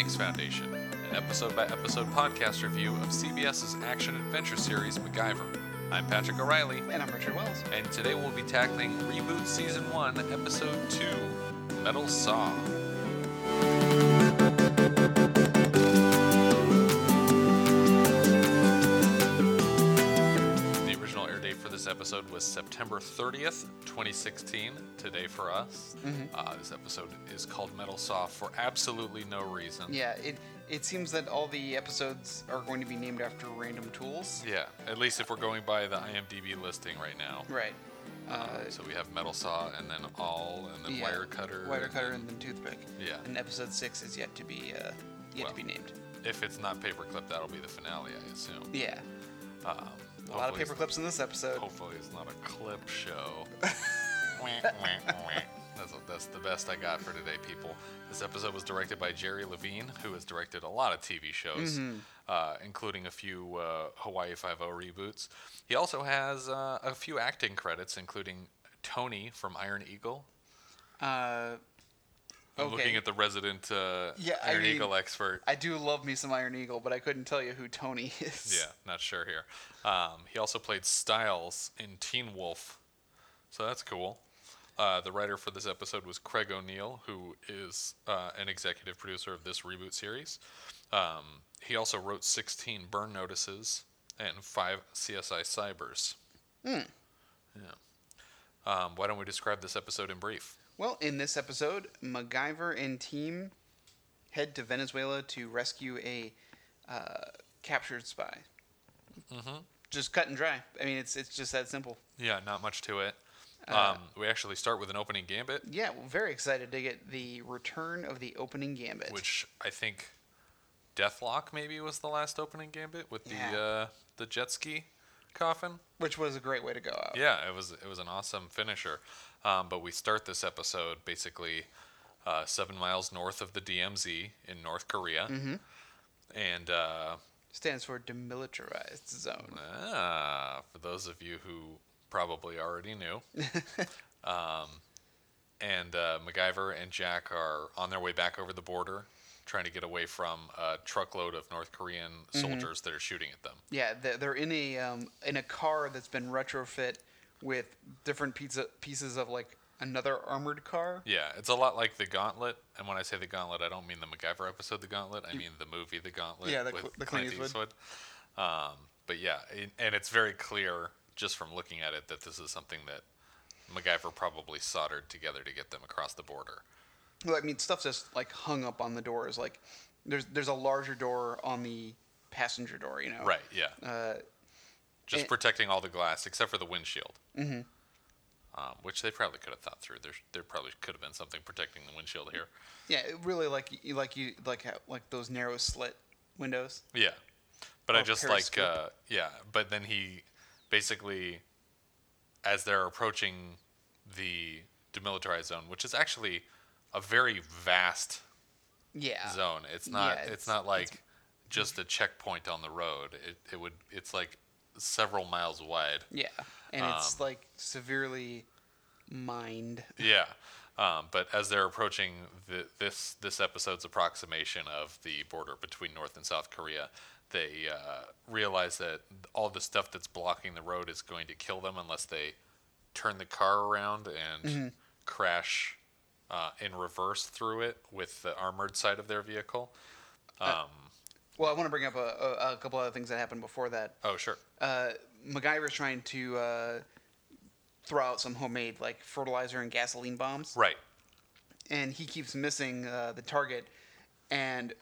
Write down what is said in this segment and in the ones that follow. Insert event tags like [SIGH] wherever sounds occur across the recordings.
Phoenix Foundation, an episode by episode podcast review of CBS's action adventure series MacGyver. I'm Patrick O'Reilly, And I'm Richard Wells. and today we'll be tackling Reboot Season 1, Episode 2 Metal Saw. Episode was September 30th, 2016. Today for us. Uh, this episode is called Metal Saw for absolutely no reason. Yeah, it it seems that all the episodes are going to be named after random tools. Yeah, at least if we're going by the IMDb listing right now. Right. Uh, So we have metal saw and then all and then yeah, wire cutter. Wire and cutter then- and then toothpick. Yeah. And episode six is yet to be uh, yet Well. to be named. If it's not paperclip, that'll be the finale, I assume. Yeah. Um, A lot of paper clips in this episode. Hopefully it's not a clip show. [LAUGHS] That's, that's the best I got for today, people. This episode was directed by Jerry Levine, who has directed a lot of TV shows, Mm-hmm. uh, including a few uh, Hawaii Five-O reboots. He also has uh, a few acting credits, including Tony from Iron Eagle. I'm Okay. looking at the resident uh, Yeah, I Iron mean- Eagle expert. I do love me some Iron Eagle, but I couldn't tell you who Tony [LAUGHS] is. Yeah, not sure here. Um, he also played Stiles in Teen Wolf, so that's cool. Uh, the writer for this episode was Craig O'Neill, who is uh, an executive producer of this reboot series. Um, he also wrote 16 burn notices and five CSI Cybers. Yeah. Um, why don't we describe this episode in brief? Well, in this episode, MacGyver and team head to Venezuela to rescue a uh, captured spy. Mm-hmm. Just cut and dry. I mean, it's it's just that simple. Yeah, not much to it. Uh, Um, we actually start with an opening gambit, Yeah, well, very excited to get the return of the opening gambit. which I think Deathlock maybe was the last opening gambit with the uh, the jet ski coffin. which was a great way to go out. Yeah, it was it was an awesome finisher. Um, but we start this episode basically uh, seven miles north of the DMZ in North Korea, Mm-hmm. and uh, Stands for demilitarized zone. ah, for those of you who probably already knew. [LAUGHS] um, and uh, MacGyver and Jack are on their way back over the border, trying to get away from a truckload of North Korean Mm-hmm. soldiers that are shooting at them. Yeah, they're, in a um, in a car that's been retrofit with different pizza pieces of like another armored car. Yeah, it's a lot like the Gauntlet, and when I say the Gauntlet, I don't mean the MacGyver episode, The Gauntlet. I mean the movie, The Gauntlet. Yeah, the with the Clint Clint Eastwood. Um, but yeah, it, and it's very clear just from looking at it that this is something that MacGyver probably soldered together to get them across the border. I mean, stuff's just like hung up on the doors. Like, there's there's a larger door on the passenger door. You know. Right. Yeah. Uh, just and- protecting all the glass except for the windshield. Mm-hmm. Um, which they probably could have thought through. There, there probably could have been something protecting the windshield here. yeah, really like you like you like how, like those narrow slit windows. Yeah, but I just like uh, yeah. But then he basically, as they're approaching the demilitarized zone, which is actually a very vast Yeah. zone. It's not. Yeah, it's, it's- not like just a checkpoint on the road. It it would. It's like several miles wide. Yeah, and it's Um, like severely mined. Yeah. Um, but as they're approaching the, this this episode's approximation of the border between North and South Korea, they uh, realize that all the stuff that's blocking the road is going to kill them unless they turn the car around and crash uh, in reverse through it with the armored side of their vehicle. Um, Well, I want to bring up a, a, a couple other things that happened before that. oh, sure. uh, MacGyver's trying to uh, throw out some homemade like fertilizer and gasoline bombs, Right. and he keeps missing uh, the target. And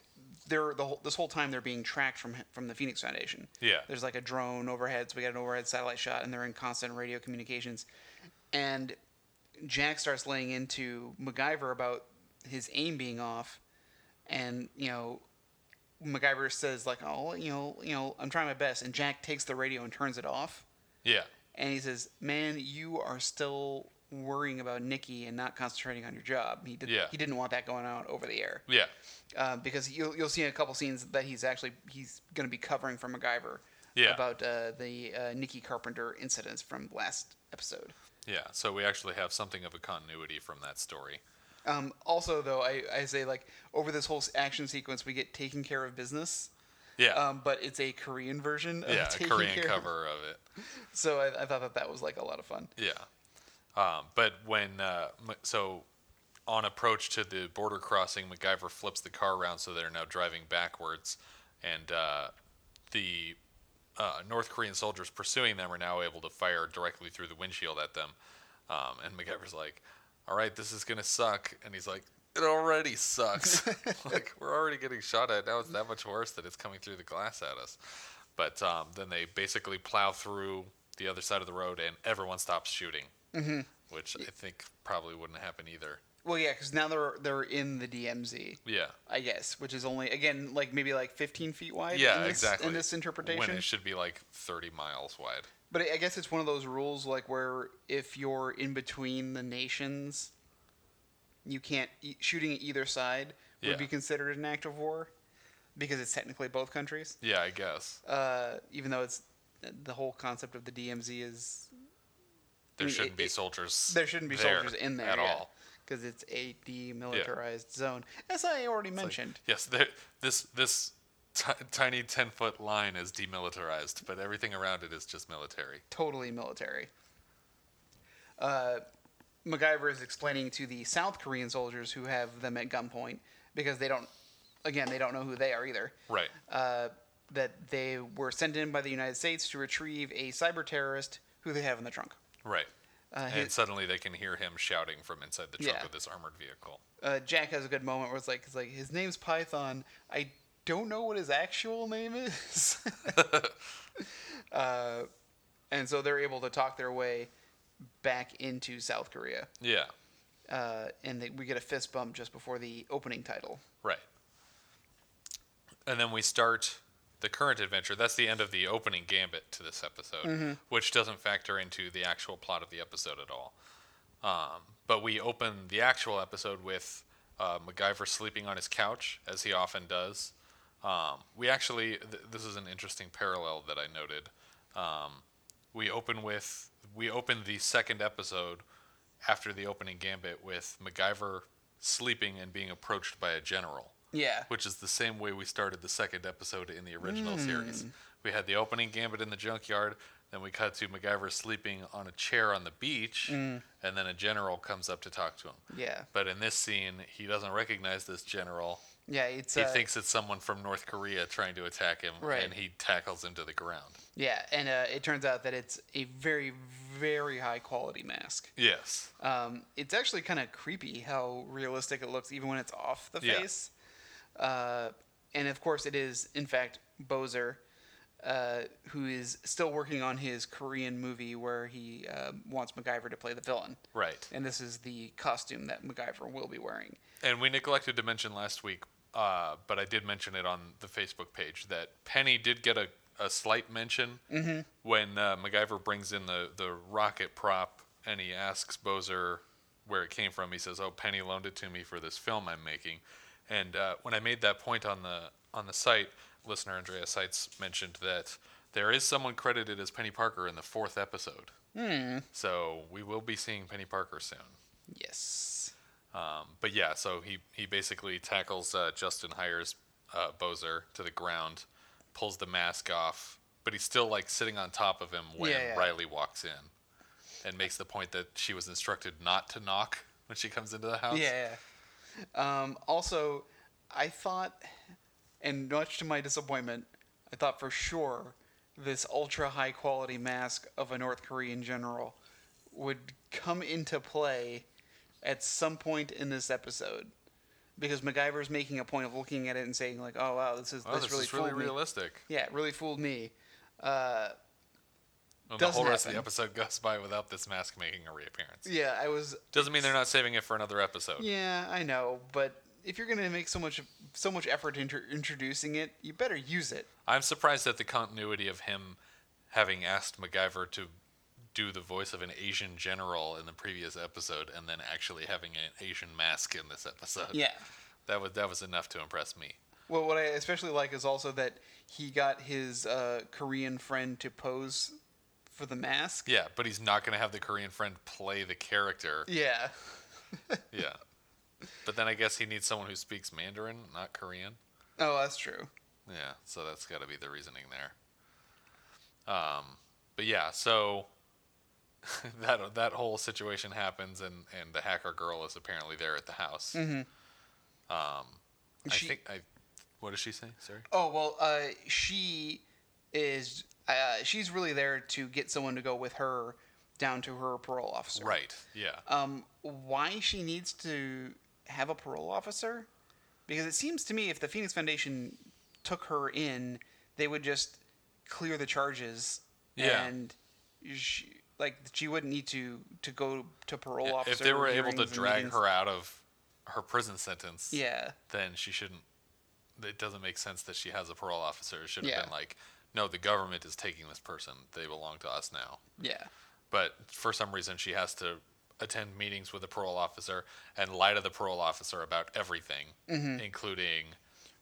they're the whole, this whole time they're being tracked from from the Phoenix Foundation. Yeah. There's like a drone overhead, so we got an overhead satellite shot, and they're in constant radio communications. And Jack starts laying into MacGyver about his aim being off, and you know, MacGyver says like, "Oh, you know, you know, I'm trying my best," and Jack takes the radio and turns it off, Yeah. and he says, "Man, you are still worrying about Nikki and not concentrating on your job." He did, Yeah. he didn't want that going out over the air Yeah. uh, because you'll you'll see in a couple scenes that he's actually he's going to be covering for MacGyver Yeah. about uh, the uh, Nikki Carpenter incidents from last episode. Yeah. So we actually have something of a continuity from that story. Um, also, though, I, I say like over this whole action sequence, we get taking care of business. Yeah. Um, but it's a Korean version. Of yeah, a taking Korean care cover of it. [LAUGHS] So I, I thought that that was like a lot of fun. Yeah. Um, but when uh, so on approach to the border crossing, MacGyver flips the car around so they're now driving backwards, and uh, the uh, North Korean soldiers pursuing them are now able to fire directly through the windshield at them. Um, and MacGyver's like, "All right, this is gonna suck," and he's like. It already sucks. [LAUGHS] [LAUGHS] like we're already getting shot at. Now it's that much worse that it's coming through the glass at us. But um, then they basically plow through the other side of the road, and everyone stops shooting, mm-hmm. which I think probably wouldn't happen either. Well, yeah, because now they're they're in the DMZ, Yeah. I guess, which is only again like maybe like 15 feet wide. Yeah, in this, exactly. In this interpretation, When it should be like 30 miles wide. But I guess it's one of those rules like where if you're in between the nations, you can't shooting at either side would Yeah. be considered an act of war because it's technically both countries. Yeah, I guess. Uh, even though it's the whole concept of the DMZ is There mean, shouldn't it- be soldiers. there shouldn't be soldiers in there at all. Because it's a demilitarized zone, as I already mentioned. Yes, there, this this ti tiny 10 foot line is demilitarized, but everything around it is just military. totally military. Uh, MacGyver is explaining to the South Korean soldiers who have them at gunpoint because they don't, again, they don't know who they are either. Right. Uh, that they were sent in by the United States to retrieve a cyber terrorist who they have in the trunk. Right. Uh, and suddenly they can hear him shouting from inside the trunk Yeah. of this armored vehicle. uh, Jack has a good moment where it's like, it's like his name's Python. I don't know what his actual name is. [LAUGHS] uh, and so they're able to talk their way back into South Korea. Yeah. uh, and they, we get a fist bump just before the opening title. Right. And then we start the current adventure. That's the end of the opening gambit to this episode, which doesn't factor into the actual plot of the episode at all. Um, but we open the actual episode with uh, MacGyver sleeping on his couch, as he often does. Um, we actually, th- this is an interesting parallel that I noted. Um, we open with, we open the second episode after the opening gambit with MacGyver sleeping and being approached by a general Yeah, which is the same way we started the second episode in the original series. We had the opening gambit in the junkyard, then we cut to MacGyver sleeping on a chair on the beach, and then a general comes up to talk to him. yeah, But in this scene, he doesn't recognize this general. yeah. It's He uh, thinks it's someone from North Korea trying to attack him, Right. and he tackles him to the ground. yeah, and uh, it turns out that it's a very, very high quality mask. Yes. Um, it's actually kind of creepy how realistic it looks, even when it's off the Yeah. face. Uh, and of course, it is in fact Bozer, uh, who is still working on his Korean movie where he uh, wants MacGyver to play the villain. Right. And this is the costume that MacGyver will be wearing. And we neglected to mention last week, uh, but I did mention it on the Facebook page that Penny did get a, a slight mention when uh, MacGyver brings in the, the rocket prop and he asks Bozer where it came from. He says, "Oh, Penny loaned it to me for this film I'm making." And uh, when I made that point on the on the site, listener Andrea Seitz mentioned that there is someone credited as Penny Parker in the fourth episode. So we will be seeing Penny Parker soon. Yes. Um, but yeah, so he, he basically tackles uh, Justin Hires uh, Bozer to the ground, pulls the mask off, but he's still like sitting on top of him when Yeah, yeah. Riley walks in, and makes the point that she was instructed not to knock when she comes into the house. Yeah. Um, also, I thought, and much to my disappointment, I thought for sure this ultra high quality mask of a North Korean general would come into play at some point in this episode. Because MacGyver's making a point of looking at it and saying like, "Oh wow, this is Oh, this, this really is really me." realistic. Yeah, it really fooled me. Uh, And the whole rest of the episode goes by without this mask making a reappearance. yeah, I was Doesn't mean they're not saving it for another episode. Yeah, I know, but if you're gonna make so much so much effort into introducing it, you better use it. I'm surprised at the continuity of him having asked MacGyver to do the voice of an Asian general in the previous episode, and then actually having an Asian mask in this episode. Yeah. that was that was enough to impress me. Well, what I especially like is also that he got his uh, Korean friend to pose for the mask. Yeah, but he's not going to have the Korean friend play the character. Yeah. [LAUGHS] Yeah, But then I guess he needs someone who speaks Mandarin, not Korean. Oh, that's true. Yeah, so that's got to be the reasoning there. Um, but yeah, so [LAUGHS] that that whole situation happens, and and the hacker girl is apparently there at the house. Mm-hmm. Um, I She- think I. What does she say? Sorry. Oh well, uh, she is. Uh, she's really there to get someone to go with her down to her parole officer. Right. Yeah. Um, why she needs to have a parole officer? Because it seems to me if the Phoenix Foundation took her in, they would just clear the charges. Yeah. And she, like she wouldn't need to to go to parole Yeah, officer. if they were able to drag meetings. her out of her prison sentence, Yeah. then she shouldn't. It doesn't make sense that she has a parole officer. It should have Yeah. been like, no, the government is taking this person. They belong to us now. Yeah. But for some reason, she has to attend meetings with the parole officer and lie to the parole officer about everything, mm-hmm. including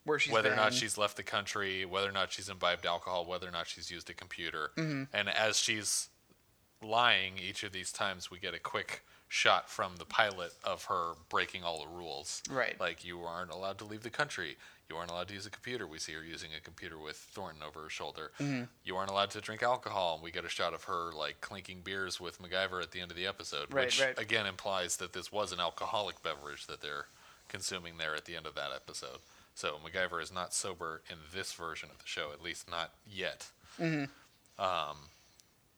Where she's whether or not she's left the country, whether or not she's imbibed alcohol, whether or not she's used a computer. Mm-hmm. And as she's lying each of these times, we get a quick shot from the pilot of her breaking all the rules. Right. Like, you aren't allowed to leave the country. You aren't allowed to use a computer. We see her using a computer with Thornton over her shoulder. Mm-hmm. You aren't allowed to drink alcohol. And we get a shot of her, like, clinking beers with MacGyver at the end of the episode, Right, which, right. again, implies that this was an alcoholic beverage that they're consuming there at the end of that episode. So MacGyver is not sober in this version of the show, at least not yet. Um,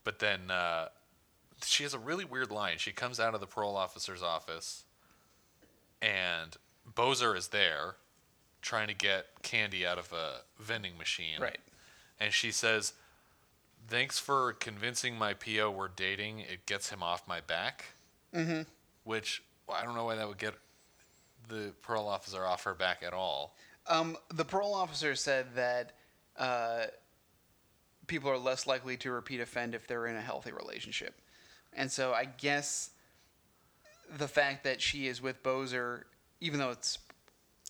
but then uh, she has a really weird line. She comes out of the parole officer's office, and Bozer is there trying to get candy out of a vending machine. Right. And she says, Thanks for convincing my PO we're dating. It gets him off my back. Mm-hmm. Which well, I don't know why that would get the parole officer off her back at all. Um, the parole officer said that uh, people are less likely to repeat offend if they're in a healthy relationship, and so I guess the fact that she is with Bozer, even though it's,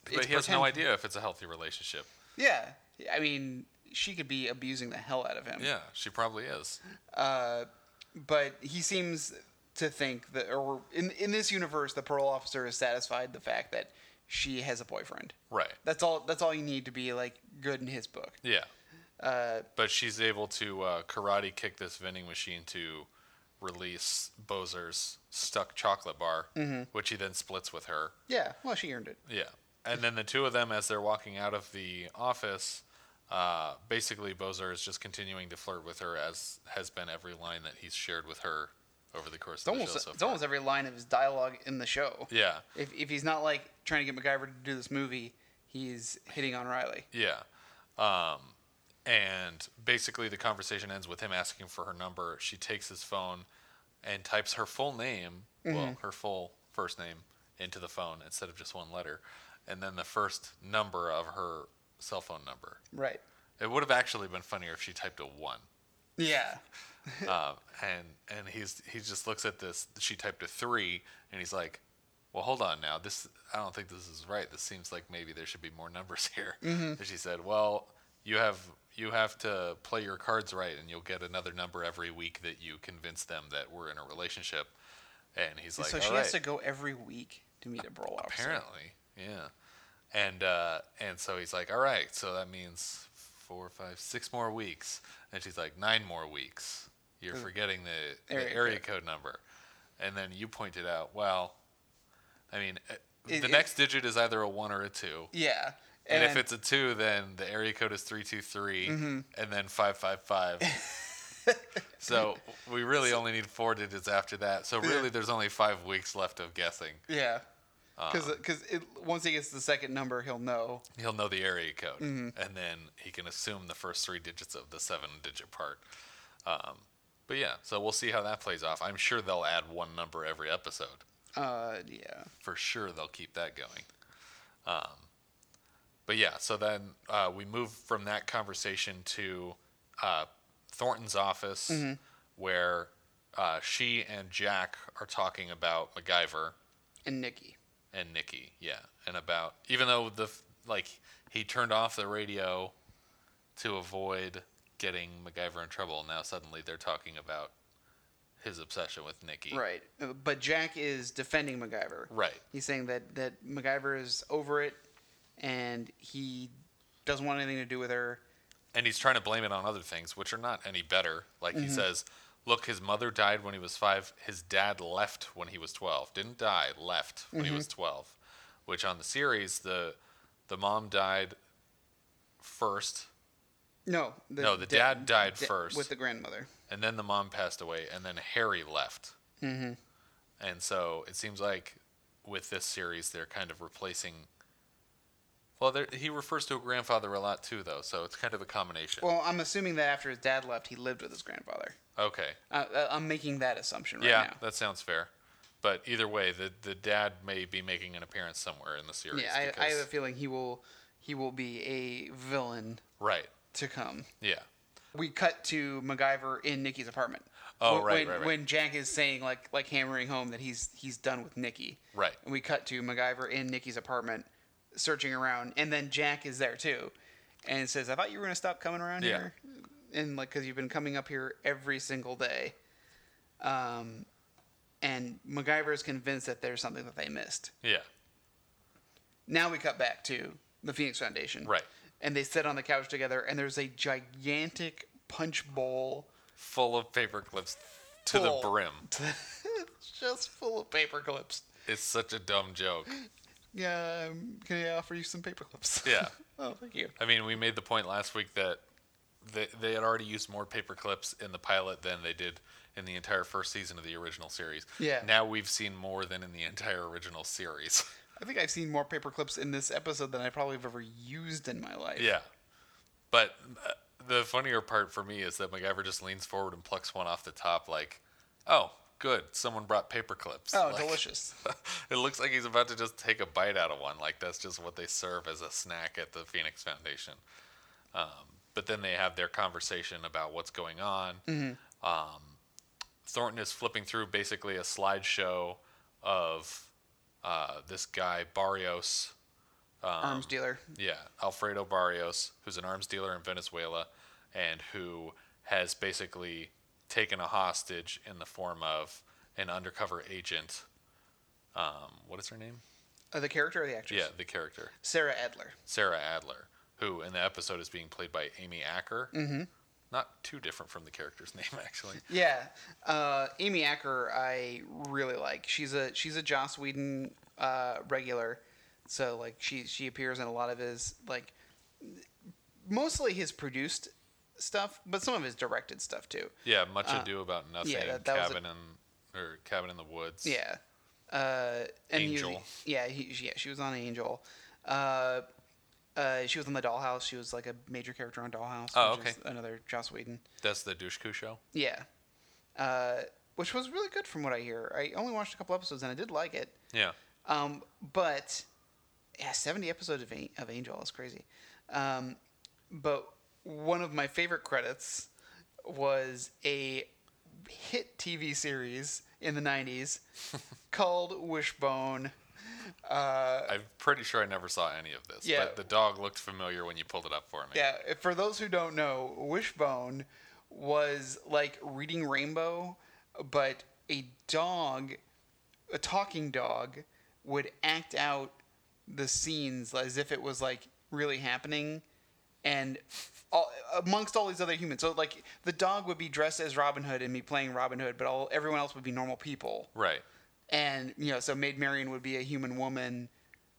But it's he has no idea if it's a healthy relationship. Yeah, I mean, she could be abusing the hell out of him. Yeah, she probably is. Uh, but he seems to think that, or in in this universe, the parole officer is satisfied the fact that she has a boyfriend. Right. That's all. That's all you need to be like good in his book. Yeah. Uh, But she's able to uh, karate kick this vending machine to release Bozer's stuck chocolate bar, which he then splits with her. yeah. Well, she earned it. Yeah. And then the two of them, as they're walking out of the office, uh, basically Bozer is just continuing to flirt with her, as has been every line that he's shared with her over the course It's of the almost show so it's almost every line of his dialogue in the show. yeah. If if he's not like trying to get MacGyver to do this movie, he's hitting on Riley. Yeah. Um, and basically, the conversation ends with him asking for her number. She takes his phone and types her full name, well, her full first name, into the phone instead of just one letter, and then the first number of her cell phone number. Right. It would have actually been funnier if she typed a one. Yeah. [LAUGHS] um, and and he's he just looks at this. She typed a three, and he's like, "Well, hold on now. This I don't think this is right. This seems like maybe there should be more numbers [LAUGHS] here." And she said, "Well, you have you have to play your cards right, and you'll get another number every week that you convince them that we're in a relationship." And he's like, so "All she right." has to go every week to meet a parole officer. Apparently, yeah. And uh, and so he's like, all right, so that means four, five, six more weeks. And she's like, nine more weeks. You're forgetting the, the Area area code number. And then you pointed out, well, I mean, uh, It- the it- next digit is either a one or a two. Yeah. And, if it's a two, then the area code is 323 Mm-hmm. and then 555. [LAUGHS] so we really only need four digits after that. So really, there's only five weeks left of guessing. yeah, because once he gets the second number, he'll know. he'll know the area code, Mm-hmm. and then he can assume the first three digits of the seven-digit part. Um, but yeah, so we'll see how that plays off. I'm sure they'll add one number every episode. Uh, yeah. For sure, they'll keep that going. Um, but yeah, so then uh, we move from that conversation to uh, Thornton's office, Mm-hmm. where uh, she and Jack are talking about MacGyver And Nikki. and Nikki, yeah, and about even though the like he turned off the radio to avoid getting MacGyver in trouble. Now suddenly they're talking about his obsession with Nikki. Right. But Jack is defending MacGyver. Right. He's saying that that MacGyver is over it, and he doesn't want anything to do with her. And he's trying to blame it on other things, which are not any better. Like Mm-hmm. he says, look, his mother died when he was five. His dad left when he was 12. Didn't die, left when he was Mm-hmm. 12. Which on the series, the the mom died first, No. No, the dad died first. with the grandmother. and then the mom passed away, and then Harry left. Mm-hmm. And so it seems like with this series, they're kind of replacing. Well, there- he refers to a grandfather a lot too, though, so it's kind of a combination. Well, I'm assuming that after his dad left, he lived with his grandfather. okay. Uh, uh, I'm making that assumption right now. yeah, now. that sounds fair. But either way, the the dad may be making an appearance somewhere in the series. Yeah, I, I have a feeling he will he will be a villain right. to come. Yeah. We cut to MacGyver in Nikki's apartment. Oh, Wh- right, when, right, right. When Jack is saying like like hammering home that he's he's done with Nikki. Right. And we cut to MacGyver in Nikki's apartment, searching around, and then Jack is there too, and says, "I thought you were gonna stop coming around Yeah. here, and like because you've been coming up here every single day." Um, and MacGyver is convinced that there's something that they missed. Yeah. Now we cut back to the Phoenix Foundation. Right. And they sit on the couch together, and there's a gigantic punch bowl Full of paper clips to Full. the brim. [LAUGHS] just full of paper clips. It's such a dumb joke. Yeah, um, can I offer you some paper clips? Yeah. [LAUGHS] oh, thank you. I mean, we made the point last week that they, they had already used more paper clips in the pilot than they did in the entire first season of the original series. Yeah. Now we've seen more than in the entire original series. [LAUGHS] I think I've seen more paper clips in this episode than I probably have ever used in my life. yeah. But uh, the funnier part for me is that MacGyver just leans forward and plucks one off the top, like, oh, good, someone brought paper clips. Oh, Like, delicious. [LAUGHS] it looks like he's about to just take a bite out of one. Like that's just what they serve as a snack at the Phoenix Foundation. Um, but then they have their conversation about what's going on. Um, Thornton is flipping through basically a slideshow of uh, this guy Barrios. Um, Arms dealer. Yeah, Alfredo Barrios, who's an arms dealer in Venezuela, and who has basically taken a hostage in the form of an undercover agent. Um, what is her name? Uh, the character or the actress? Yeah, the character Sarah Adler. Sarah Adler, who in the episode is being played by Amy Acker. Mm-hmm. Not too different from the character's [LAUGHS] name, actually. Yeah, uh, Amy Acker, I really like. She's a she's a Joss Whedon uh, regular, so like she she appears in a lot of his like mostly his produced stuff, but some of his directed stuff too. Yeah, much ado about nothing. Uh, yeah, that- that was a- cabin in or cabin in the woods. Yeah, uh, and he- Angel. yeah, he, yeah, she was on Angel. Uh, uh, she was on the Dollhouse. She was like a major character on Dollhouse. Oh, which is okay. another Joss Whedon. that's the Dushku show. Yeah, uh, which was really good from what I hear. I only watched a couple episodes and I did like it. Yeah, Um, but yeah, seventy episodes of, of Angel is crazy. Um, but one of my favorite credits was a hit TV series in the '90s [LAUGHS] called Wishbone. Uh, I'm pretty sure I never saw any of this. Yeah. but the dog looked familiar when you pulled it up for me. yeah, for those who don't know, Wishbone was like Reading Rainbow, but a dog, a talking dog, would act out the scenes as if it was like really happening, and all, amongst all these other humans. So like the dog would be dressed as Robin Hood and be playing Robin Hood, but all everyone else would be normal people. Right. And you know, so Maid Marian would be a human woman,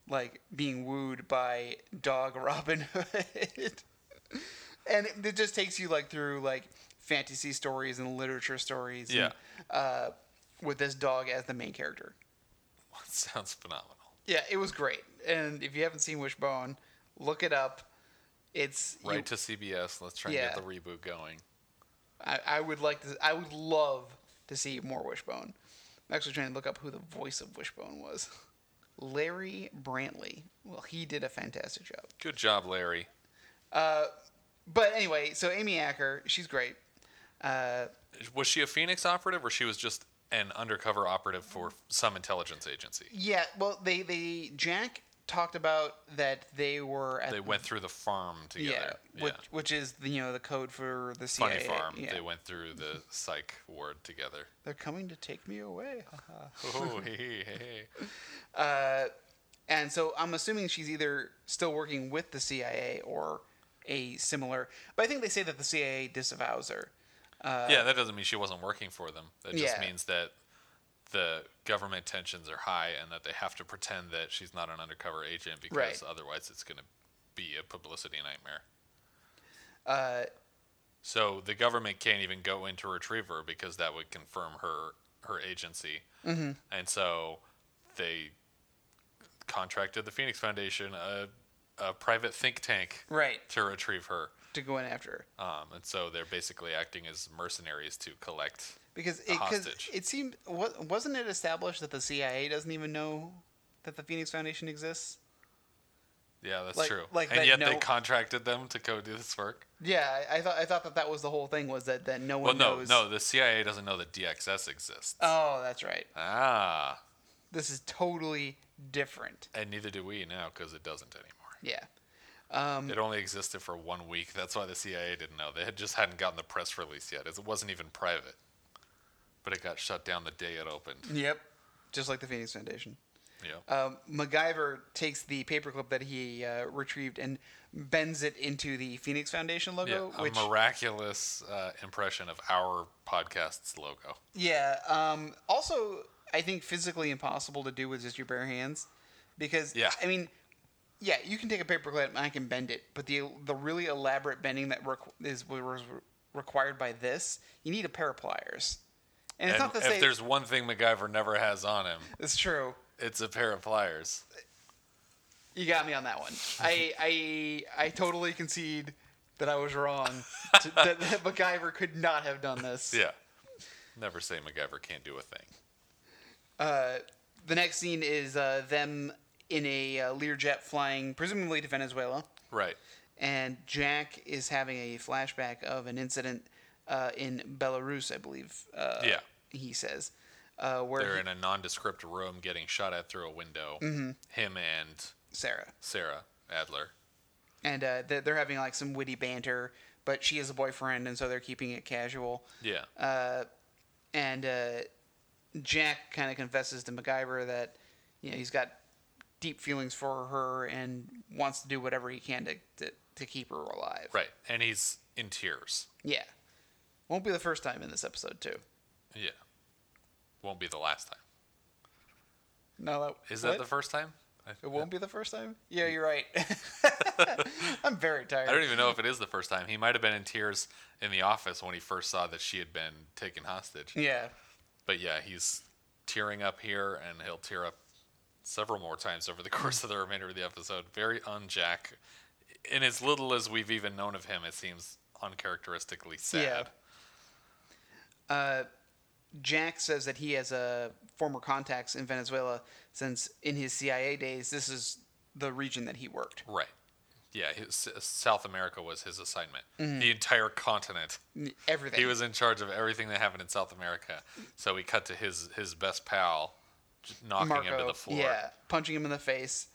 like being wooed by dog [LAUGHS] Robin Hood. and it, it just takes you like through like fantasy stories and literature stories. and, Yeah. uh, with this dog as the main character. [LAUGHS] Sounds phenomenal. Yeah, it was great. And if you haven't seen Wishbone, look it up. It's you- Right to CBS. Let's try Yeah. and get the reboot going. I, I would like to. I would love to see more Wishbone. I'm actually trying to look up who the voice of Wishbone was. Larry Brantley. Well, he did a fantastic job. Good job, Larry. But anyway, so Amy Acker, she's great. Uh, Was she a Phoenix operative, or she was just an undercover operative for some intelligence agency? yeah, well, they they Jack talked about that they were at They went through the farm together. yeah, which which is the, you know the code for the Funny CIA. farm. Yeah. They went through the psych ward together. They're coming to take me away. Oh, hey, hey, hey. [LAUGHS] uh, and so I'm assuming she's either still working with the CIA or a similar. But I think they say that the CIA disavows her. yeah, that doesn't mean she wasn't working for them. That just Yeah. means that the government tensions are high and that they have to pretend that she's not an undercover agent because Right. otherwise it's going to be a publicity nightmare. Uh, So the government can't even go in to retrieve her because that would confirm her her agency. Mm-hmm. And so they contracted the Phoenix Foundation, a, a private think tank, right to retrieve her. to go in after her. Um, and so they're basically acting as mercenaries to collect. Because it, cause it seemed wasn't it established that the CIA doesn't even know that the Phoenix Foundation exists? Yeah, that's Like- true. like and yet they contracted them to go do this work. Yeah, I, thought I thought that that was the whole thing was that, that no one. Well, no, knows. no, the CIA doesn't know that DXS exists. Oh, that's right. ah, This is totally different. and neither do we now because it doesn't anymore. Yeah. Um, It only existed for one week. That's why the CIA didn't know. They had just hadn't gotten the press release yet. It wasn't even private. But it got shut down the day it opened. Yep. Just like the Phoenix Foundation. Yeah. Um, MacGyver takes the paperclip that he uh, retrieved and bends it into the Phoenix Foundation logo. Yeah, a which miraculous uh, impression of our podcast's logo. Yeah. Um, also, I think physically impossible to do with just your bare hands, because Yeah. I mean, yeah, you can take a paperclip and I can bend it, but the the really elaborate bending that requ- is was required by this, you need a pair of pliers. And it's And not to if say there's one thing MacGyver never has on him, it's true. it's a pair of pliers. You got me on that one. I I I totally concede that I was wrong. to, [LAUGHS] that, that MacGyver could not have done this. Yeah. Never say MacGyver can't do a thing. Uh, the next scene is uh, them in a uh, Learjet flying, presumably to Venezuela, Right. and Jack is having a flashback of an incident uh, in Belarus, I believe. Uh, Yeah. He says, uh, where They're he- in a nondescript room getting shot at through a window. Mm-hmm. Him and Sarah, Sarah Adler. and uh, they're, they're having like some witty banter, but she has a boyfriend, and so they're keeping it casual. Yeah. Uh, and uh, Jack kind of confesses to MacGyver that you know he's got deep feelings for her and wants to do whatever he can to, to, to keep her alive. right. And he's in tears. Yeah. Won't be the first time in this episode too. Yeah. Won't be the last time. No, that Is what? that the first time? It won't be the first time. Yeah, you're right. [LAUGHS] I'm very tired. I don't even know if it is the first time. He might have been in tears in the office when he first saw that she had been taken hostage. Yeah. But yeah, he's tearing up here, and he'll tear up several more times over the [LAUGHS] course of the remainder of the episode. Very un-Jack. In as little as we've even known of him, it seems uncharacteristically sad. Yeah. Uh, Jack says that he has uh, former contacts in Venezuela since in his CIA days, this is the region that he worked. Right. Yeah, his, South America was his assignment. Mm-hmm. The entire continent. Everything. He was in charge of everything that happened in South America. So we cut to his his best pal, knocking him to the floor. Yeah, punching him in the face.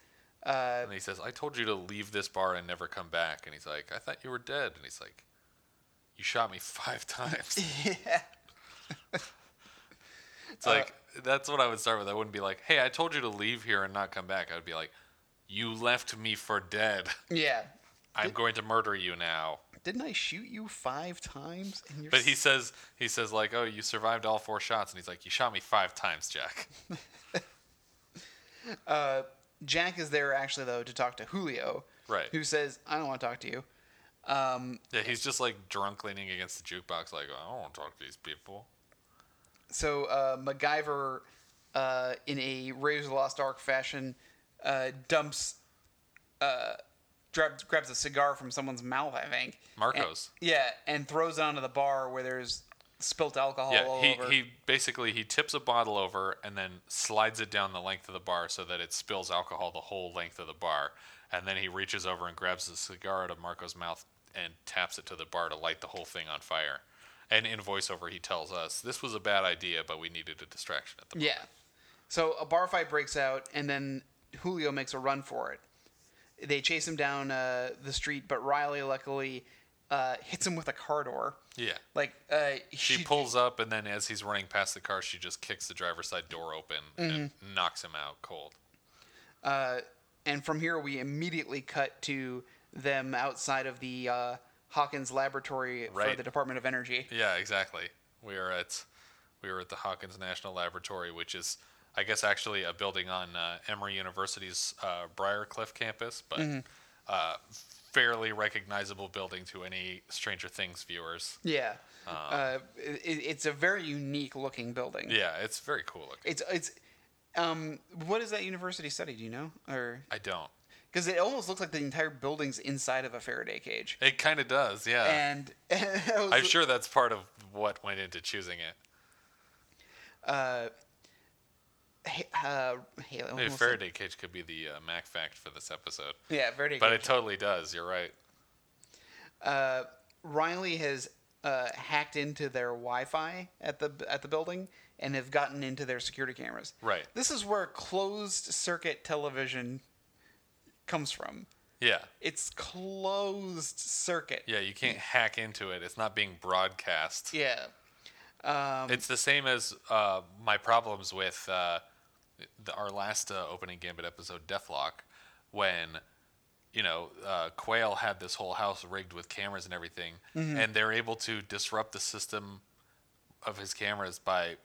Uh, And he says, "I told you to leave this bar and never come back." And he's like, "I thought you were dead." And he's like, "You shot me five [LAUGHS] times." [LAUGHS] yeah. It's like that's what I would start with. I wouldn't be like, "Hey, I told you to leave here and not come back." I would be like, "You left me for dead. [LAUGHS] Yeah. I'm going to murder you now." Didn't I shoot you five times? But he says he says like, "Oh, you survived all four shots." And he's like, "You shot me five times, Jack." [LAUGHS] [LAUGHS] uh, Jack is there actually though to talk to Julio, Right. who says, "I don't want to talk to you." Um, Yeah, he's just like drunk leaning against the jukebox, like, I don't want to talk to these people. So uh, MacGyver, uh, in a Raiders of the Lost Ark fashion, uh, dumps, uh, grabs grabs a cigar from someone's mouth, I think. Marcos. And- yeah, and throws it onto the bar where there's spilt alcohol Yeah, all he, over. he basically he tips a bottle over and then slides it down the length of the bar so that it spills alcohol the whole length of the bar, and then he reaches over and grabs the cigar out of Marco's mouth and taps it to the bar to light the whole thing on fire. And in voiceover, he tells us this was a bad idea, but we needed a distraction at the moment. Yeah. So a bar fight breaks out, and then Julio makes a run for it. They chase him down uh, the street, but Riley luckily uh, hits him with a car door. Yeah. Like uh, She pulls up, and then as he's running past the car, she just kicks the driver's side door open and Mm-hmm. knocks him out cold. Uh, and from here, we immediately cut to them outside of the uh, Hawkins laboratory for the Department of Energy. Yeah, exactly. We are at we are at the Hawkins National Laboratory, which is, I guess, actually a building on uh, Emory University's uh, Briarcliff campus, but Mm-hmm. uh, fairly recognizable building to any Stranger Things viewers. Yeah, uh, it, it's a very unique looking building. Yeah, it's very cool looking. It's it's um, what is that university study? Do you know? Or I don't. Because it almost looks like the entire building's inside of a Faraday cage. It kind of does, yeah. And, [LAUGHS] and was- I'm sure that's part of what went into choosing it. uh, uh, hey, I Maybe almost said- Faraday cage could be the uh, Mac fact for this episode, Yeah, Faraday cage. but cage. it totally does. You're right. uh, Riley has uh, hacked into their Wi-Fi at the at the building and have gotten into their security cameras. Right. This is where closed circuit television comes from. Yeah. It's closed circuit. Yeah, you can't hack into it. It's not being broadcast. Yeah. Um, It's the same as uh, my problems with uh, the, our last uh, opening Gambit episode, Deathlock, when you know uh, Quail had this whole house rigged with cameras and everything, and they're able to disrupt the system of his cameras by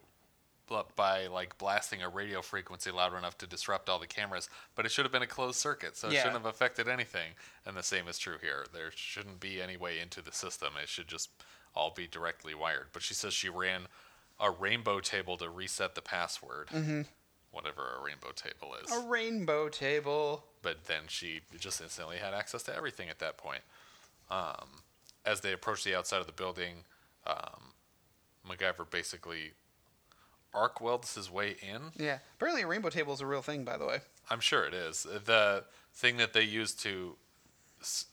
by like blasting a radio frequency loud enough to disrupt all the cameras, but it should have been a closed circuit, so it Yeah. shouldn't have affected anything. And the same is true here. There shouldn't be any way into the system. It should just all be directly wired. But she says she ran a rainbow table to reset the password, whatever a rainbow table is. a rainbow table. But then she just instantly had access to everything at that point. Um, as they approach the outside of the building, um, MacGyver basically arc welds his way in. Yeah. Apparently, a rainbow table is a real thing, by the way. I'm sure it is. The thing that they use to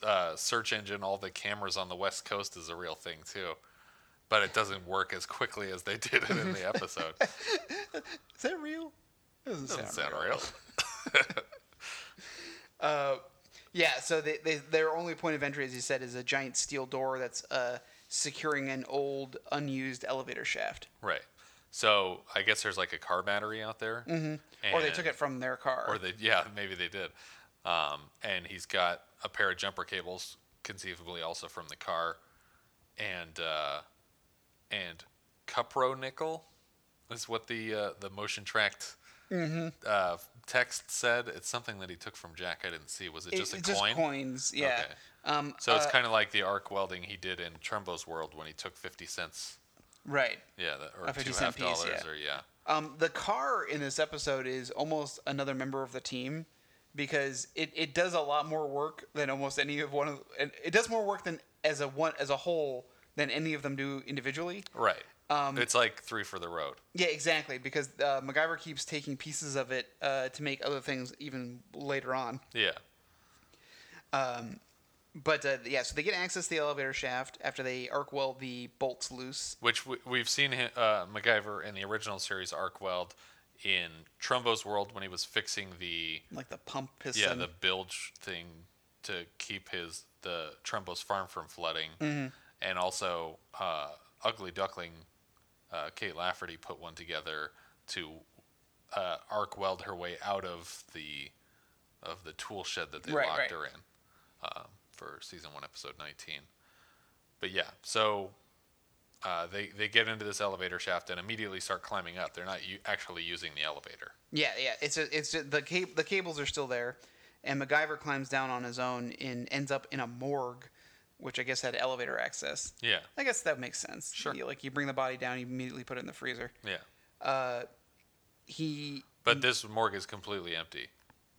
uh, search engine all the cameras on the West Coast is a real thing too. But it doesn't work as quickly as they did it in the [LAUGHS] episode. Is that real? Doesn't, Doesn't sound real. [LAUGHS] Uh, yeah. So they, they, their only point of entry, as you said, is a giant steel door that's uh, securing an old, unused elevator shaft. Right. So I guess there's like a car battery out there. Mm-hmm. or they took it from their car. Or they, yeah, maybe they did. Um, and he's got a pair of jumper cables, conceivably also from the car, and uh, and Cupro nickel is what the uh, the motion tracked uh, text said. It's something that he took from Jack. I didn't see. Was it It- just a it's coin? just coins. Yeah. Okay. Um, So it's uh, kind of like the arc welding he did in Trumbo's world when he took fifty cents. Right. Yeah, that, or A 50 two cent half piece, dollars, yeah. or yeah. Um, the car in this episode is almost another member of the team because it, it does a lot more work than almost any of one of it does more work than as a one as a whole than any of them do individually. Right. Um, it's like three for the road. Yeah, exactly. Because uh, MacGyver keeps taking pieces of it uh, to make other things even later on. Yeah. But uh, yeah, so they get access to the elevator shaft after they arc weld the bolts loose. Which we, we've seen uh, MacGyver in the original series arc weld in Trumbo's world when he was fixing the Like the pump piston. yeah the bilge thing to keep his the Trumbo's farm from flooding, Mm-hmm. and also uh, Ugly Duckling, uh, Kate Lafferty put one together to uh, arc weld her way out of the of the tool shed that they Right, locked right. her in uh, for season one, episode nineteen. But yeah, so uh, they they get into this elevator shaft and immediately start climbing up. They're not u- actually using the elevator. Yeah, yeah. It's a, it's a, the cab- the cables are still there, and MacGyver climbs down on his own and ends up in a morgue, which I guess had elevator access. Yeah, I guess that makes sense. Sure. You, like you bring the body down, you immediately put it in the freezer. yeah. Uh, he, But this morgue is completely empty.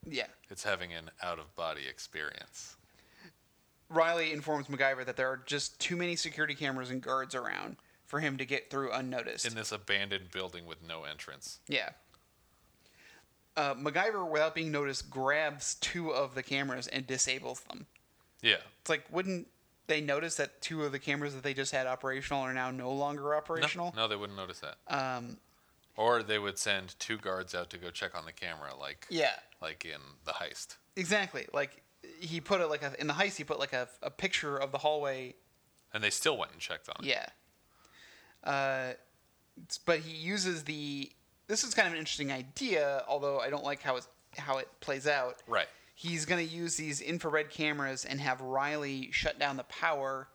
yeah. It's having an out of body experience. Riley informs MacGyver that there are just too many security cameras and guards around for him to get through unnoticed. In this abandoned building with no entrance. Yeah. Uh, MacGyver, without being noticed, grabs two of the cameras and disables them. Yeah. It's like, wouldn't they notice that two of the cameras that they just had operational are now no longer No, operational? no, they wouldn't notice that. Um, Or they would send two guards out to go check on the camera, like Yeah, like in the heist. exactly. Like he put it like a, in the heist. He put like a, a picture of the hallway. And they still went and checked on it. Yeah. Uh, but he uses the. This is kind of an interesting idea, although I don't like how it how it plays out. Right. He's going to use these infrared cameras and have Riley shut down the power,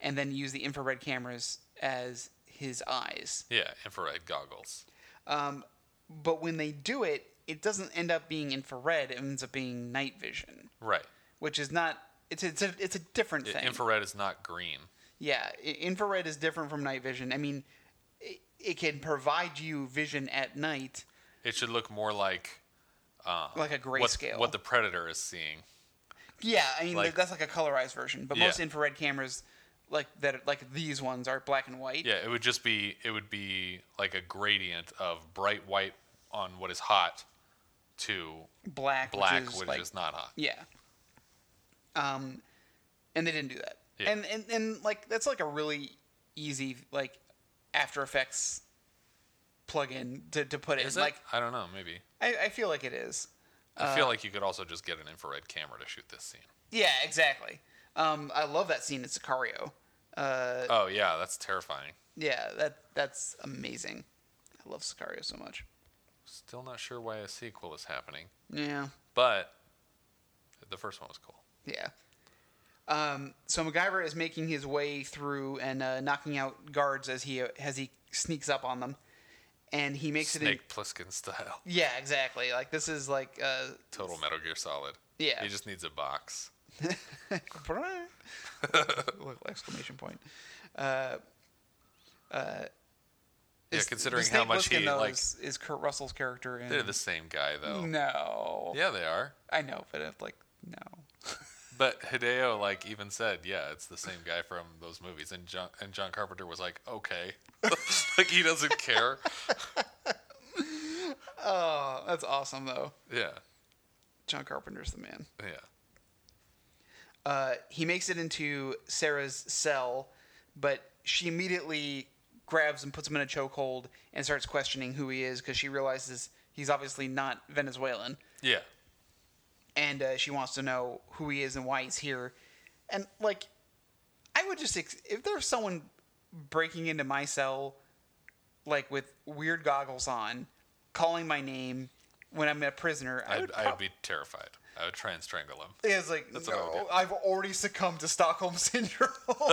and then use the infrared cameras as his eyes. Yeah, infrared goggles. Um, but when they do it, it doesn't end up being infrared. It ends up being night vision, Right. which is not. It's it's a, it's a different thing. Infrared is not green. yeah, infrared is different from night vision. I mean, it, it can provide you vision at night, It should look more like uh, like a what, grayscale. what the predator is seeing. yeah, I mean like- that's like a colorized version. But Yeah. most infrared cameras, like that, like these ones, are black and white. Yeah, it would just be it would be like a gradient of bright white on what is hot to Black, black, which is which like is not hot. Yeah. Um, and they didn't do that. Yeah. And, and and like that's like a really easy like After Effects plugin to, to put in. Is it? like I don't know. Maybe. I, I feel like it is. I Uh, feel like you could also just get an infrared camera to shoot this scene. Yeah, exactly. Um, I love that scene in Sicario. Uh, Oh yeah, that's terrifying. yeah, that that's amazing. I love Sicario so much. Still not sure why a sequel is happening, Yeah, but the first one was cool. yeah. Um, so MacGyver is making his way through and uh, knocking out guards as he as he sneaks up on them, and he makes it in. Snake Plissken style. [LAUGHS] Yeah, exactly. Like this is like uh Total Metal Gear Solid. Yeah. He just needs a box. [LAUGHS] exclamation point. Uh, uh, Yeah, is- considering how much he Plissken, though, like. is, is Kurt Russell's character in. They're the same guy though. No. Yeah, they are. I know, but it's like no. [LAUGHS] But Hideo like even said, yeah, it's the same guy from those movies, and John and John Carpenter was like, okay, [LAUGHS] like he doesn't care. [LAUGHS] Oh, that's awesome though. Yeah, John Carpenter's the man. yeah, Uh, he makes it into Sarah's cell, but she immediately grabs and puts him in a chokehold and starts questioning who he is because she realizes he's obviously not Venezuelan. yeah. and uh, she wants to know who he is and why he's here. And like, I would just ex- if there's someone breaking into my cell, like with weird goggles on, calling my name when I'm a prisoner, I I'd, would. I'd be terrified. I would try and strangle him. It's like That's what I would no. I've already succumbed to Stockholm [LAUGHS] syndrome. [LAUGHS]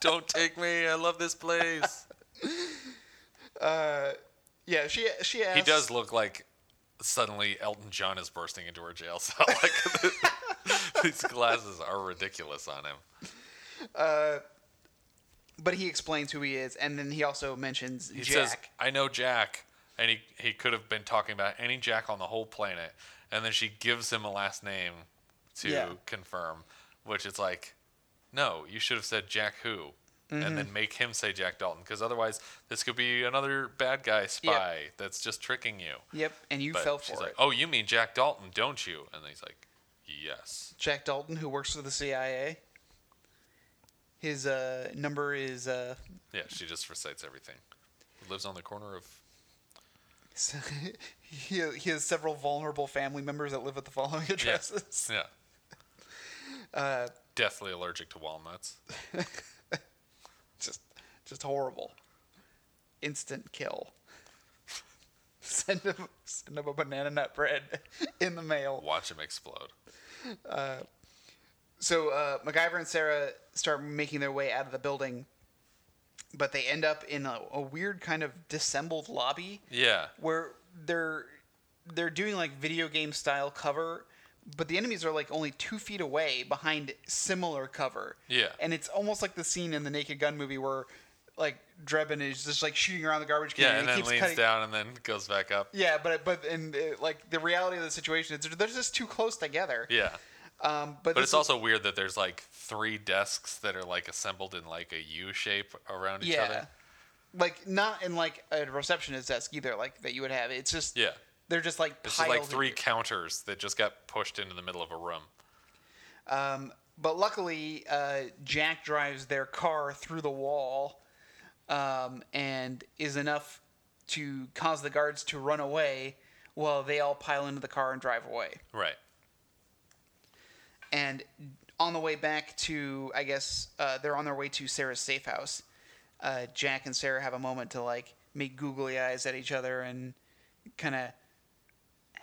Don't take me. I love this place. [LAUGHS] uh, yeah, she she asks. He does look like suddenly Elton John is bursting into her jail cell. [LAUGHS] Like [LAUGHS] these glasses are ridiculous on him. Uh, but he explains who he is, and then he also mentions He Jack. says, "I know Jack," and he he could have been talking about any Jack on the whole planet, and then she gives him a last name to Yeah. confirm, which is like, no, you should have said Jack who, and Mm-hmm. then make him say Jack Dalton, because otherwise this could be another bad guy spy that's just tricking you. Yep, and you But fell she's for like, it. "Oh, you mean Jack Dalton, don't you?" And he's like, "Yes." Jack Dalton, who works for the CIA. His uh, number is uh, Yeah, she just recites everything. Lives on the corner of [LAUGHS] he, he has several vulnerable family members that live at the following addresses. yeah, Uh, deathly allergic to walnuts. [LAUGHS] just just horrible. Instant kill. [LAUGHS] send him send him a banana nut bread [LAUGHS] in the mail. Watch him explode. So uh, MacGyver and Sarah start making their way out of the building, but they end up in a, a weird kind of dissembled lobby. Yeah, where they're they're doing like video game style cover, but the enemies are like only two feet away behind similar cover. Yeah. and it's almost like the scene in the Naked Gun movie where like Drebin is just like shooting around the garbage can. yeah, and and then keeps leans cutting- down and then goes back up. Yeah, but but and uh, like the reality of the situation is they're, they're just too close together. Yeah, Um, but but it's is- also weird that there's like three desks that are like assembled in like a U shape around each yeah. other. Like not in like a receptionist desk either, like that you would have. It's just Yeah, they're just like just piled like three counters that just got pushed into the middle of a room. Um, but luckily, uh, Jack drives their car through the wall um, and is enough to cause the guards to run away while they all pile into the car and drive away. Right. And on the way back to, I guess uh, they're on their way to Sarah's safe house. Uh, Jack and Sarah have a moment to like make googly eyes at each other and kind of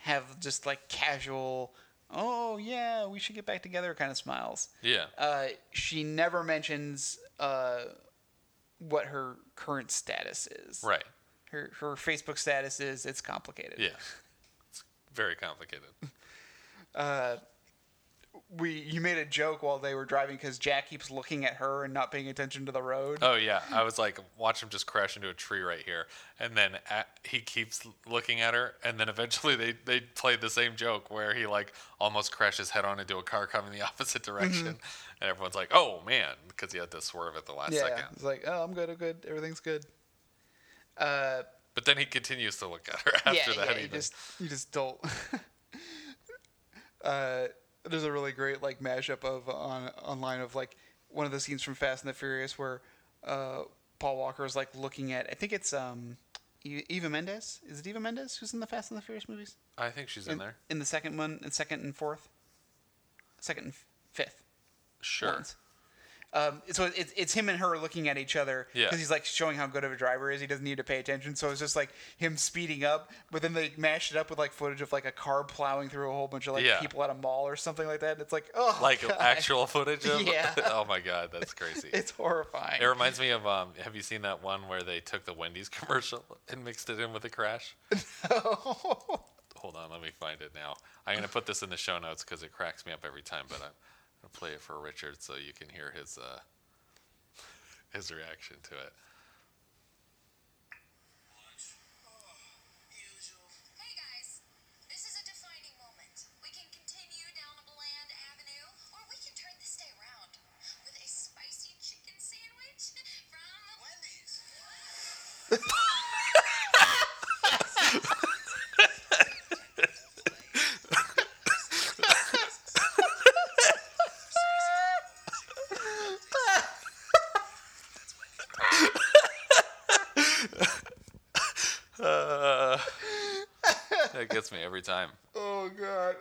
have just like casual, oh yeah, we should get back together kind of smiles. Yeah. Uh, she never mentions uh, what her current status is. right. Her her Facebook status is it's complicated. Yeah. It's very complicated. [LAUGHS] We you made a joke while they were driving because Jack keeps looking at her and not paying attention to the road. Oh yeah, I was like, watch him just crash into a tree right here, and then at, he keeps looking at her, and then eventually they they played the same joke where he like almost crashes head on into a car coming the [LAUGHS] opposite direction, and everyone's like, oh man, because he had to swerve at the last yeah, second. it's like oh I'm good, I'm good, everything's good. Uh, But then he continues to look at her [LAUGHS] after yeah, that. yeah, you just you just don't. [LAUGHS] uh, there's a really great like mashup of on online of like one of the scenes from Fast and the Furious where uh, Paul Walker is like looking at I think it's um Eva Mendes is it Eva Mendes who's in the Fast and the Furious movies I think she's in, there. in the second one and second and fourth second and fifth Sure. ones. Um, so it's, it's him and her looking at each other Yeah. because he's like showing how good of a driver is. He doesn't need to pay attention. So it's just like him speeding up, but then they mashed it up with like footage of like a car plowing through a whole bunch of like Yeah. people at a mall or something like that. And it's like oh, [LAUGHS] Like God. actual footage of. [LAUGHS] Yeah. [LAUGHS] oh my god, that's crazy. It's horrifying. It reminds me of um. Have you seen that one where they took the Wendy's commercial and mixed it in with a crash? No. Hold on, let me find it now. I'm gonna put this in the show notes because it cracks me up every time. But I'm gonna play it for Richard so you can hear his uh his reaction to it. [LAUGHS] Hey guys, this is a defining moment. We can continue down a bland avenue, or we can turn this day around with a spicy chicken sandwich from Wendy's. Uh, that gets me every time. oh god.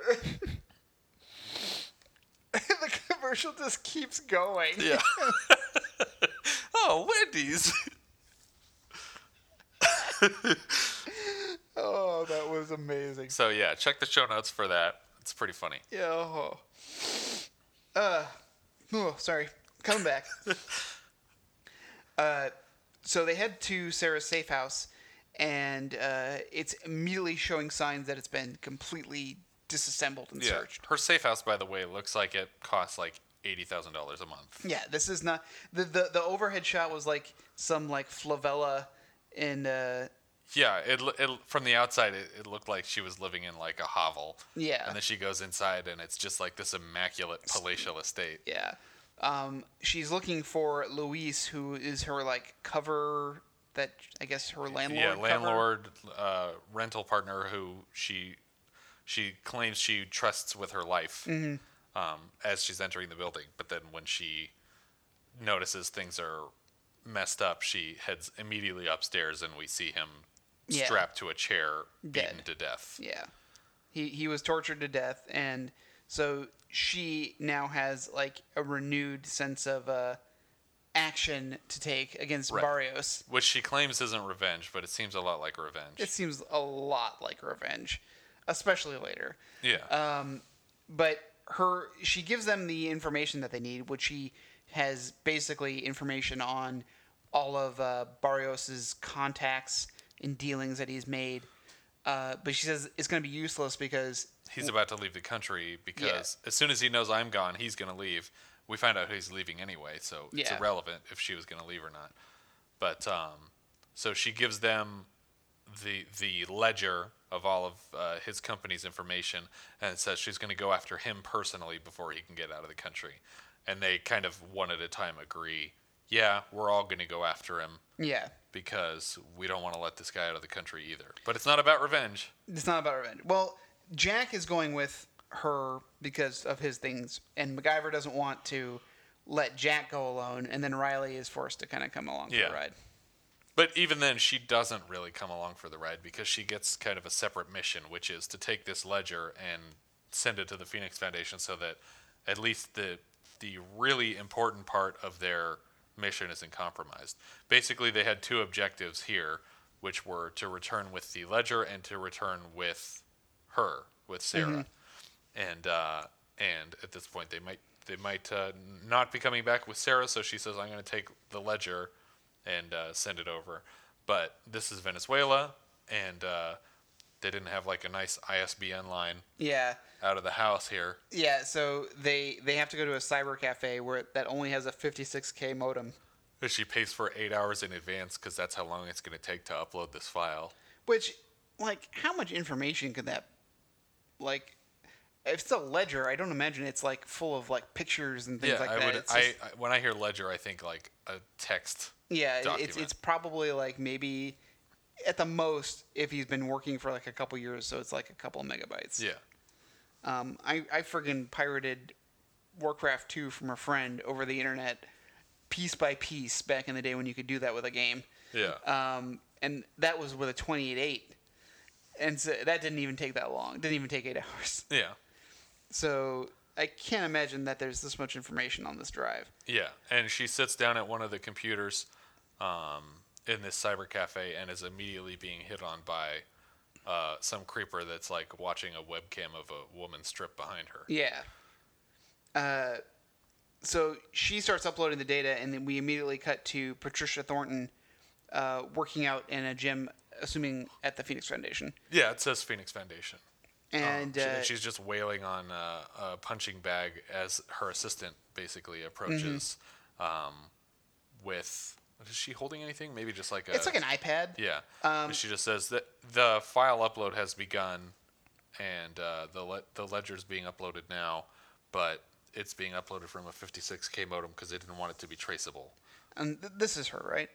[LAUGHS] the commercial just keeps going. Yeah. [LAUGHS] oh, Wendy's. [LAUGHS] Oh, that was amazing. So yeah, check the show notes for that. It's pretty funny. Yeah. Oh. Uh, oh, sorry. Coming back. uh, so they head to Sarah's safe house, and uh, it's immediately showing signs that it's been completely disassembled and Yeah. searched. Her safe house, by the way, looks like it costs like eighty thousand dollars a month. Yeah, this is not the the, the overhead shot was like some like favela in uh, Yeah, it, it from the outside it, it looked like she was living in like a hovel. Yeah. And then she goes inside and it's just like this immaculate palatial estate. yeah. Um, she's looking for Luis, who is her like cover that I guess her landlord. yeah, landlord, uh, rental partner who she she claims she trusts with her life Mm-hmm. um, as she's entering the building. But then when she notices things are messed up, she heads immediately upstairs and we see him Yeah. strapped to a chair, beaten Dead. to death. Yeah. He he was tortured to death and so she now has like a renewed sense of uh action to take against Right. Barrios. Which she claims isn't revenge, but it seems a lot like revenge. It seems a lot like revenge, especially later. yeah. Um, but her she gives them the information that they need, which she has basically information on all of uh, Barrios's contacts and dealings that he's made. Uh, but she says it's going to be useless because he's about to leave the country because as soon as he knows I'm gone, he's going to leave. We find out he's leaving anyway, so it's irrelevant if she was going to leave or not. But um, so she gives them the the ledger of all of uh, his company's information, and says she's going to go after him personally before he can get out of the country. And they kind of one at a time agree, yeah, we're all going to go after him yeah, because we don't want to let this guy out of the country either. But it's not about revenge. it's not about revenge. Well, Jack is going with her because of his things, and MacGyver doesn't want to let Jack go alone, and then Riley is forced to kind of come along for the ride. But even then, she doesn't really come along for the ride because she gets kind of a separate mission, which is to take this ledger and send it to the Phoenix Foundation so that at least the the really important part of their mission isn't compromised. Basically, they had two objectives here, which were to return with the ledger and to return with her, with Sarah. Mm-hmm. And uh, and at this point, they might they might uh, not be coming back with Sarah, so she says, "I'm going to take the ledger and uh, send it over." But this is Venezuela, and uh, they didn't have like a nice ISDN line Yeah. out of the house here. Yeah, so they they have to go to a cyber cafe where that only has a 56k modem, She pays for eight hours in advance because that's how long it's going to take to upload this file. which like how much information could that like if it's a ledger, I don't imagine it's like full of like pictures and things yeah, like I that. would. It's I, just- I when I hear ledger, I think like a text. yeah, it's document. it's probably like maybe at the most if he's been working for like a couple years, so it's like a couple megabytes. Yeah. Um, I I friggin' pirated Warcraft 2 from a friend over the internet, piece by piece, back in the day when you could do that with a game. Yeah. Um, and that was with a twenty eight eight, And so that didn't even take that long. Didn't even take eight [LAUGHS] hours. yeah. So I can't imagine that there's this much information on this drive. Yeah, and she sits down at one of the computers um, in this cyber cafe and is immediately being hit on by uh, some creeper that's like watching a webcam of a woman strip behind her. Yeah. Uh, so she starts uploading the data, and then we immediately cut to Patricia Thornton uh, working out in a gym, assuming at the Phoenix Foundation. Yeah, it says Phoenix Foundation. And She- uh, and she's just wailing on uh, a punching bag as her assistant basically approaches Mm-hmm. um, with. Is she holding anything? Maybe just like a. it's like an iPad. Yeah. Um, she just says that the file upload has begun, and uh, the le- the ledger's being uploaded now, but it's being uploaded from a 56k modem because they didn't want it to be traceable. And th- this is her, right?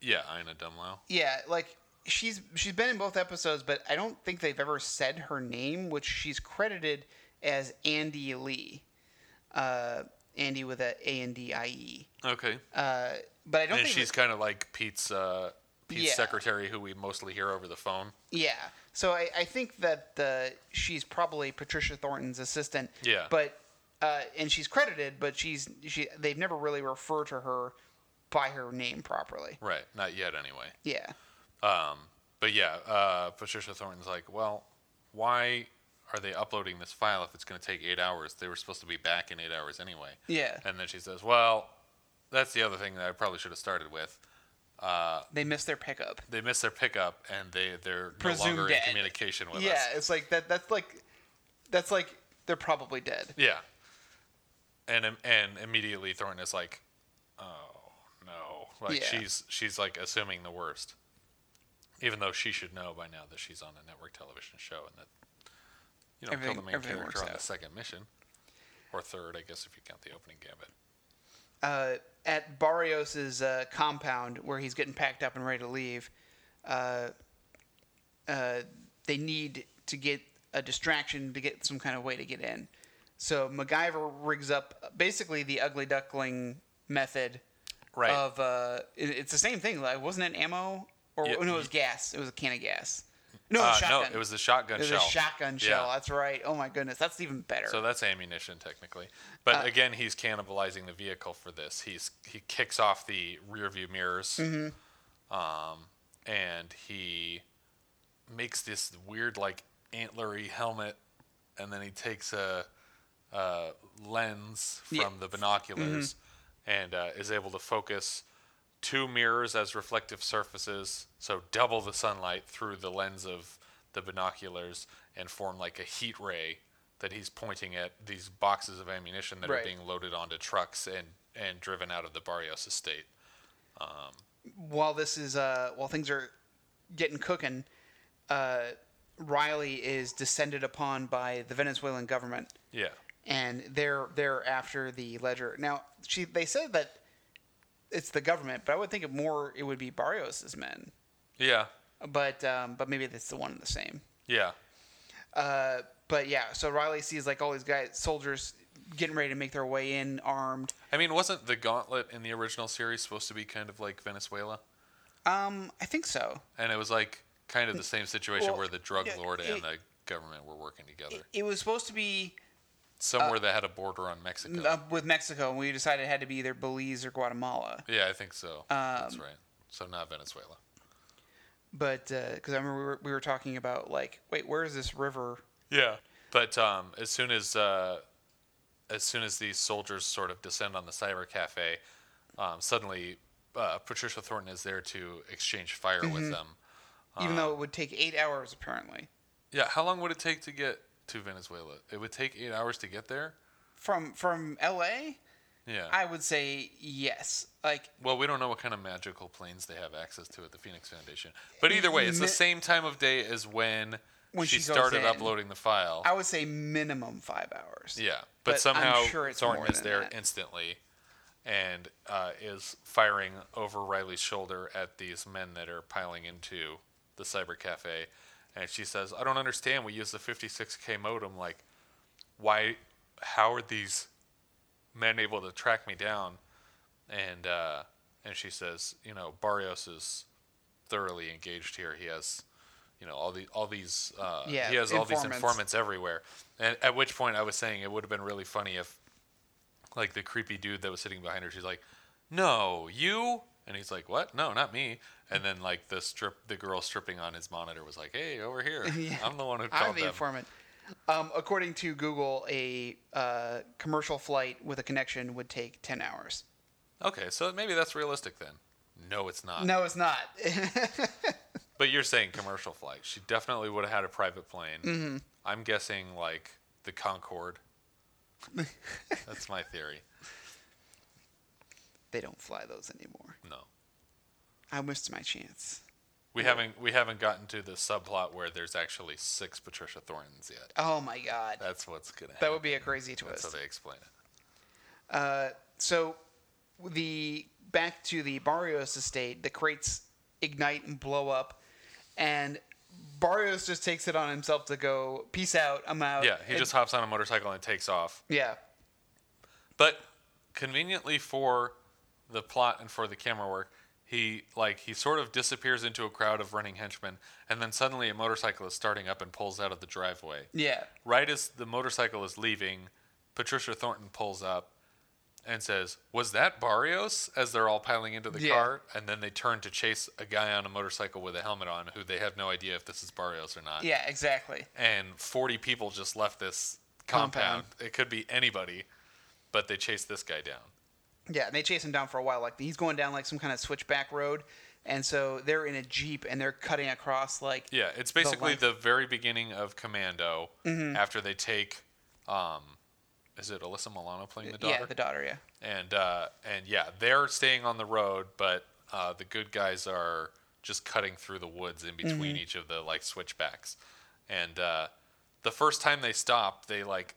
Yeah, Ina Dumlow. Yeah, like she's she's been in both episodes, but I don't think they've ever said her name, which she's credited as Andy Lee. Uh, Andy with a A N D I E. Okay. Uh, but I don't and think she's kind of like Pete's uh, Pete's Yeah. secretary, who we mostly hear over the phone. Yeah. So I, I think that the she's probably Patricia Thornton's assistant. Yeah. But uh, and she's credited, but she's she they've never really referred to her by her name properly. Right. Not yet, anyway. Yeah. Um, but yeah, uh, Patricia Thornton's like, well, why are they uploading this file if it's going to take eight hours? They were supposed to be back in eight hours anyway. Yeah. And then she says, well, that's the other thing that I probably should have started with. Uh, They missed their pickup. they missed their pickup and they they're Presumed no longer dead. in communication with yeah, us. Yeah, it's like that. That's like that's like they're probably dead. Yeah. And and immediately Thornton is like, oh no, like Yeah. she's she's like assuming the worst, even though she should know by now that she's on a network television show and that you don't kill the main everything character works on the second mission or third, I guess if you count the opening gambit. uh, at Barrios's uh, compound where he's getting packed up and ready to leave, uh, uh, they need to get a distraction to get some kind of way to get in. So MacGyver rigs up basically the ugly duckling method Right. of uh, it- it's the same thing. Like wasn't it ammo or Yeah, no? It was gas. It was a can of gas. No, it Uh, was no, shotgun. it was the shotgun It was shell. a shotgun shell. Yeah. That's right. Oh my goodness, that's even better. So that's ammunition technically, but Uh, again, he's cannibalizing the vehicle for this. He's he kicks off the rear view mirrors, Mm-hmm. um, and he makes this weird like antlery helmet, and then he takes a, a lens from Yeah. Mm-hmm. the binoculars, and uh, is able to focus two mirrors as reflective surfaces, so double the sunlight through the lens of the binoculars and form like a heat ray that he's pointing at these boxes of ammunition that Right. are being loaded onto trucks and, and driven out of the Barrios estate. while this is uh, while things are getting cooking, uh, Riley is descended upon by the Venezuelan government, Yeah. and they're they're after the ledger. Now, she they said that it's the government, but I would think it more it would be Barrios's men, Yeah. but um, but maybe it's the one and the same. Yeah. Uh, but yeah, so Riley sees like all these guys, soldiers, getting ready to make their way in armed. I mean, wasn't the gauntlet in the original series supposed to be kind of like Venezuela? Um, I think so. And it was like kind of the same situation Well, where the drug lord it- and the government were working together. It, it was supposed to be Somewhere that had a border on Mexico. uh, with Mexico, and we decided it had to be either Belize or Guatemala. yeah, I think so. That's Um, right. So not Venezuela. But because I remember we were, we were talking about like, wait, where is this river? Yeah. But um, as soon as uh, as soon as these soldiers sort of descend on the cyber cafe, um, suddenly uh, Patricia Thornton is there to exchange fire Mm-hmm. with them. Even though it would take eight hours apparently Yeah. How long would it take to get to Venezuela? It would take eight hours to get there. from from L.A. Yeah. I would say yes. Like well, we don't know what kind of magical planes they have access to at the Phoenix Foundation. But either way, it's the Mi- same time of day as when, When she, she goes started in. uploading the file. I would say minimum five hours. Yeah, But but, I'm somehow sure it's Thornton more is than there that. instantly, and uh, is firing over Riley's shoulder at these men that are piling into the cyber cafe, and she says, "I don't understand. We use the 56k modem. Like, why? How are these men able to track me down?" And uh, and she says, "You know, Barrios is thoroughly engaged here. He has." You know all the all these uh, Yeah, he has all these informants. informants everywhere. And at which point I was saying it would have been really funny if like the creepy dude that was sitting behind her, she's like, No, you and he's like, What? No, not me. And then like the strip the girl stripping on his monitor was like, Hey, over here. [LAUGHS] Yeah. I'm the one who [LAUGHS] called I'm the them. informant. Um, according to Google, a uh, commercial flight with a connection would take ten hours. okay, so maybe that's realistic then. No, it's not. No, it's not. [LAUGHS] But you're saying commercial flight. She definitely would have had a private plane. Mm-hmm. I'm guessing like the Concorde. That's my theory. They don't fly those anymore. No. I missed my chance. We haven't we haven't gotten to the subplot where there's actually six Patricia Thorntons yet. Oh my god, That's what's gonna happen. that would be a crazy That's twist. how they explain it. Uh, so the back to the Barrios estate, the crates ignite and blow up, and Barrios just takes it on himself to go. Peace out. I'm out. Yeah, he And- just hops on a motorcycle and takes off. yeah. But conveniently for the plot and for the camera work, he like he sort of disappears into a crowd of running henchmen, and then suddenly a motorcycle is starting up and pulls out of the driveway. Yeah. Right as the motorcycle is leaving, Patricia Thornton pulls up and says, "Was that Barrios?" As they're all piling into the Yeah. car, and then they turn to chase a guy on a motorcycle with a helmet on, who they have no idea if this is Barrios or not. Yeah. Exactly. And 40 people just left this compound. Compound. It could be anybody, but they chased this guy down. Yeah, and they chase him down for a while. Like he's going down like some kind of switchback road, and so they're in a jeep and they're cutting across like Yeah, it's basically length. the, very beginning of Commando Mm-hmm. after they take. Um, is it Alyssa Milano playing the daughter? yeah the daughter yeah and uh, and yeah, they're staying on the road, but uh, the good guys are just cutting through the woods in between each of the like switchbacks. And uh, the first time they stop, they like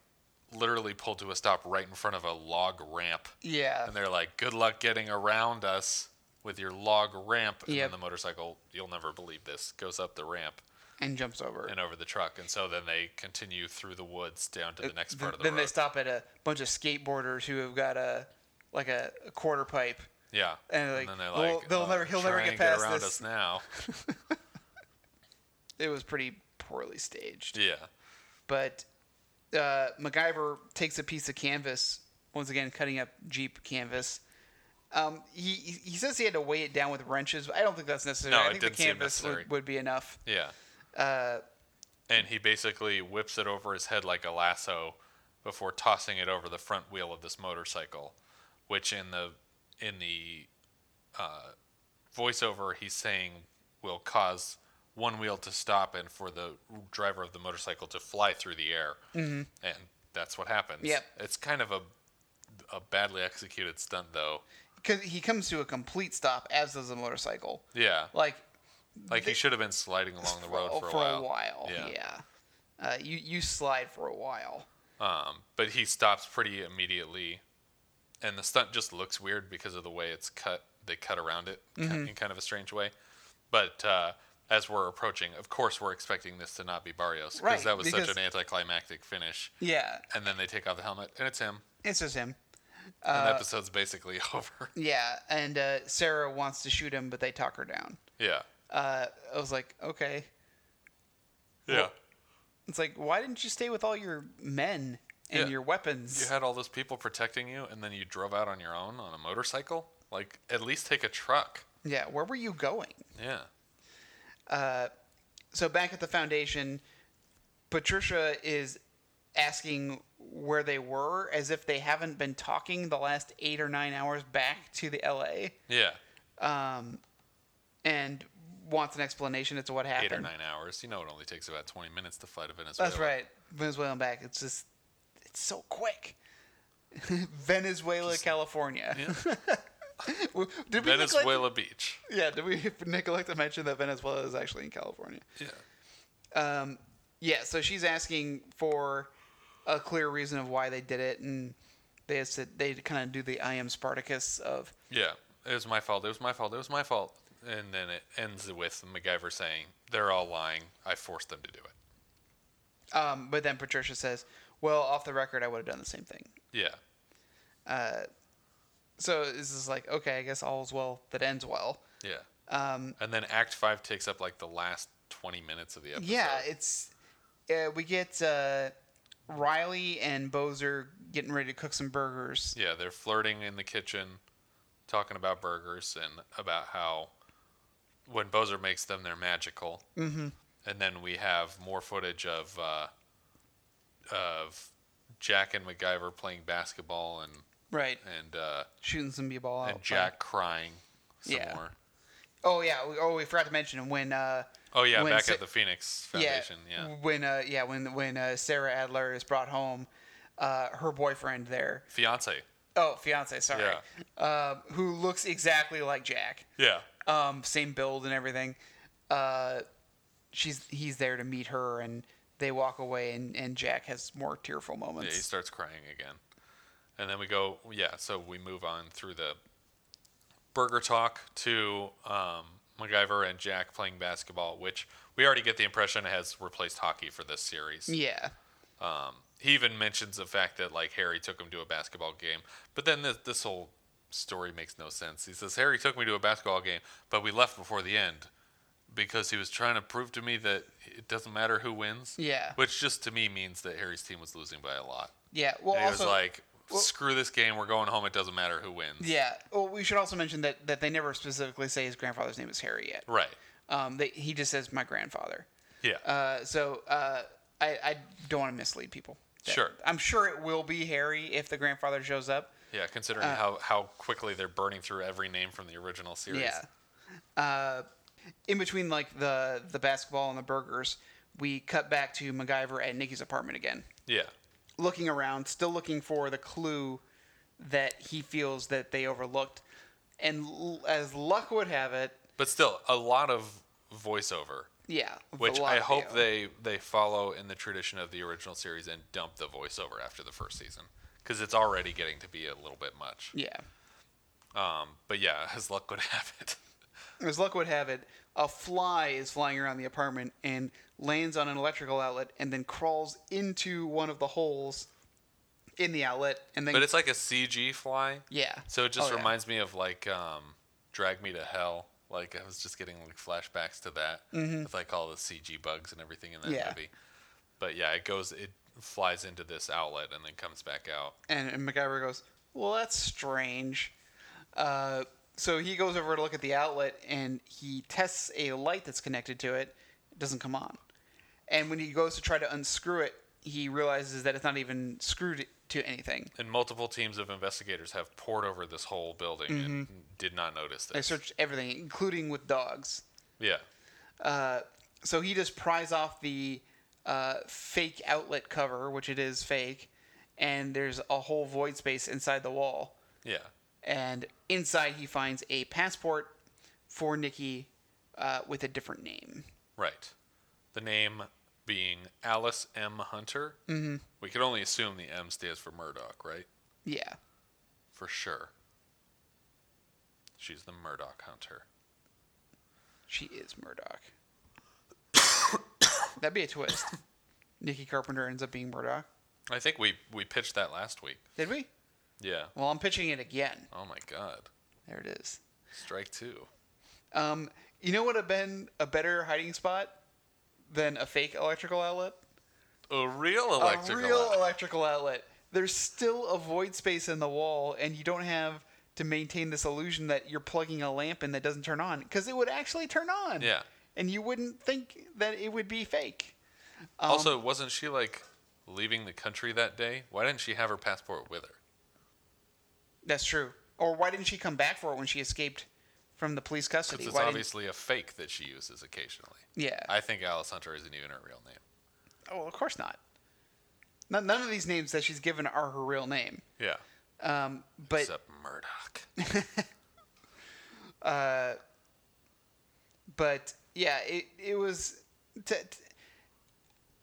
literally pulled to a stop right in front of a log ramp, yeah and they're like, "Good luck getting around us with your log ramp." And Yep. then the motorcycle, you'll never believe this, goes up the ramp and jumps over. and over the truck, and so then they continue through the woods down to the next part of the road. then road. they stop at a bunch of skateboarders who have got a like a, a quarter pipe. Yeah. And they're like, then they're "Well, like, they'll "Uh, never- he'll never get and past around this." us now. [LAUGHS] [LAUGHS] It was pretty poorly staged. Yeah. But uh, MacGyver takes a piece of canvas, once again cutting up Jeep canvas. Um, he he says he had to weigh it down with wrenches. But I don't think that's necessary. No, I it think didn't the seem canvas necessary. would, would be enough. Yeah. Uh, And he basically whips it over his head like a lasso before tossing it over the front wheel of this motorcycle, which in the in the uh, voiceover he's saying will cause one wheel to stop and for the driver of the motorcycle to fly through the air. Mm-hmm. And that's what happens. Yep. It's kind of a a badly executed stunt though. because he comes to a complete stop, as does the motorcycle. Yeah. Like Like he should have been sliding along the road for, [LAUGHS] for a while. Yeah. Yeah. Uh, you you slide for a while. Um, but he stops pretty immediately, and the stunt just looks weird because of the way it's cut. They cut around it Mm-hmm. in kind of a strange way. But uh, as we're approaching, of course, we're expecting this to not be Barrios because Right, that was such an anticlimactic finish. Yeah, And then they take off the helmet, and it's him. it's just him. An episode's basically [LAUGHS] over. Yeah, and uh, Sarah wants to shoot him, but they talk her down. yeah. Uh, I was like, okay. Yeah. It's like, why didn't you stay with all your men and Yeah. your weapons? You had all those people protecting you, and then you drove out on your own on a motorcycle. Like, at least take a truck. yeah, where were you going? Yeah. Uh, so back at the foundation, Patricia is asking where they were as if they haven't been talking the last eight or nine hours back to the LA Yeah. Um, and wants an explanation as to what happened. Eight or nine hours. You know, it only takes about 20 minutes to fly to Venezuela. That's right. Venezuela and back. It's just, it's so quick. [LAUGHS] Venezuela, California. Yeah. [LAUGHS] [LAUGHS] did we neglect- Venezuela Beach. yeah, did we [LAUGHS] neglect to mention that Venezuela is actually in California? Yeah. Um, yeah, so she's asking for a clear reason of why they did it, and they said they kind of do the I am Spartacus of Yeah. It was my fault. It was my fault. It was my fault. And then it ends with MacGyver saying, they're all lying. I forced them to do it. Um, but then Patricia says, "Well, off the record, I would have done the same thing." Yeah. So this is like, okay, I guess all's well that ends well. Yeah. Um, And then Act 5 takes up like the last 20 minutes of the episode. yeah, it's uh, we get uh, Riley and Bozer getting ready to cook some burgers. Yeah, they're flirting in the kitchen, talking about burgers and about how when Bozer makes them, they're magical. Mm-hmm. And then we have more footage of uh, of Jack and MacGyver playing basketball and Right, and uh, shooting some b-ball out. and Jack crying some Yeah. more. Oh yeah. we- Oh, we forgot to mention when. Uh, Oh yeah, when back Sa- at the Phoenix Foundation. Yeah, When uh, yeah, when when uh, Sarah Adler is brought home, uh, her boyfriend there. fiance. Oh, fiance. Sorry. Yeah. Uh, who looks exactly like Jack. Yeah, Um, same build and everything. Uh, she's he's there to meet her, and they walk away, and, and Jack has more tearful moments. yeah. He moments. starts crying again, and then we go. Yeah, so we move on through the burger talk to um, MacGyver and Jack playing basketball, which we already get the impression has replaced hockey for this series. yeah. Um, he even mentions the fact that like Harry took him to a basketball game, but then this, this whole story makes no sense. He says Harry took me to a basketball game, but we left before the end because he was trying to prove to me that it doesn't matter who wins. Yeah. Which just to me means that Harry's team was losing by a lot. Yeah. Well, And he also, was like, well- "Screw this game. We're going home. It doesn't matter who wins." yeah. Well, we should also mention that that they never specifically say his grandfather's name is Harry yet. Right. Um, they, he just says my grandfather. Yeah. Uh, so uh, I, I don't want to mislead people. Sure. I'm sure it will be Harry if the grandfather shows up. yeah. Considering uh, how how quickly they're burning through every name from the original series. Yeah. Uh, in between like the the basketball and the burgers, we cut back to MacGyver at Nikki's apartment again, Yeah. Looking around, still looking for the clue that he feels that they overlooked. And l- as luck would have it, But still, a lot of voiceover. yeah, Which I hope they they follow in the tradition of the original series and dump the voiceover after the first season because it's already getting to be a little bit much. Yeah. Um, but yeah, [LAUGHS] as luck would have it. As luck would have it, a fly is flying around the apartment and lands on an electrical outlet and then crawls into one of the holes in the outlet and then But it's like a CG fly, yeah. so it just Oh, yeah. reminds me of like um, Drag Me to Hell. Like I was just getting like flashbacks to that with like all the CG bugs and everything in that Mm-hmm. Yeah. movie. But yeah, it goes, it flies into this outlet and then comes back out. And, and MacGyver goes, Well, that's strange. Uh, so he goes over to look at the outlet and he tests a light that's connected to it. It doesn't come on. And when he goes to try to unscrew it, he realizes that it's not even screwed to anything. And multiple teams of investigators have poured over this whole building and did not notice this. They searched everything, including with dogs. Yeah. So he just pries off the uh, fake outlet cover, which it is fake, and there's a whole void space inside the wall. Yeah. And inside, he finds a passport for Nikki uh, with a different name. Right. The name being Alice M. Hunter. Mm-hmm. We could only assume the M stands for Murdoch, right? Yeah. For sure. She's the Murdoch Hunter. She is Murdoch. [COUGHS] That'd be a twist. [COUGHS] Nikki Carpenter ends up being Murdoch. I think we we pitched that last week. Did we? Yeah. Well, I'm pitching it again. Oh my God. There it is. Strike two. Um, you know what would have been a better hiding spot than a fake electrical outlet? A real electrical. a real outlet. electrical outlet. There's still a void space in the wall, and you don't have to maintain this illusion that you're plugging a lamp in that doesn't turn on, because it would actually turn on. Yeah. And you wouldn't think that it would be fake. Um, also, wasn't she like leaving the country that day? Why didn't she have her passport with her? That's true. Or why didn't she come back for it when she escaped from the police custody? Because it's Why obviously a fake that she uses occasionally. Yeah. I think Alice Hunter isn't even her real name. oh, of course not. None, none of these names that she's given are her real name. Yeah. Um, but Except Murdoch. [LAUGHS] but yeah, it it was. T- t-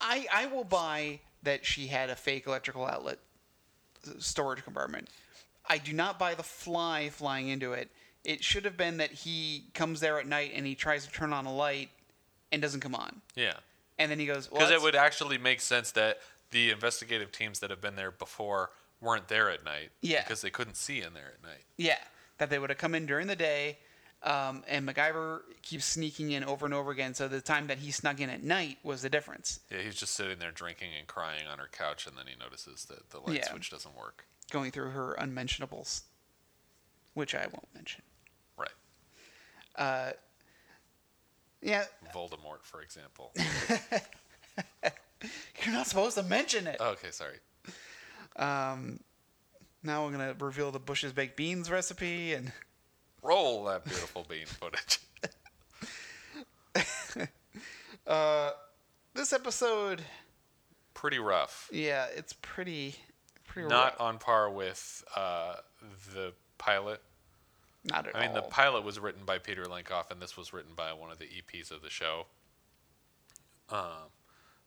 I I will buy that she had a fake electrical outlet storage compartment. I do not buy the fly flying into it. It should have been that he comes there at night and he tries to turn on a light and doesn't come on, yeah. and then he goes, well, Because it would actually make sense that the investigative teams that have been there before weren't there at night. Yeah. Because they couldn't see in there at night. Yeah, that they would have come in during the day, um, and MacGyver keeps sneaking in over and over again. So the time that he snuck in at night was the difference. Yeah, he's just sitting there drinking and crying on her couch, and then he notices that the light Yeah. switch doesn't work. Going through her unmentionables, which I won't mention. Right. Yeah, Voldemort, for example. [LAUGHS] you're not supposed to mention it. okay, sorry. Um, Now we're gonna reveal the Bush's baked beans recipe, and Roll that beautiful bean footage. [LAUGHS] uh, this episode, Pretty rough. yeah, it's pretty, pretty Not rough. on par with uh, the pilot. not at all. I mean, the pilot was written by Peter Lenkov, and this was written by one of the EPs of the show. Um,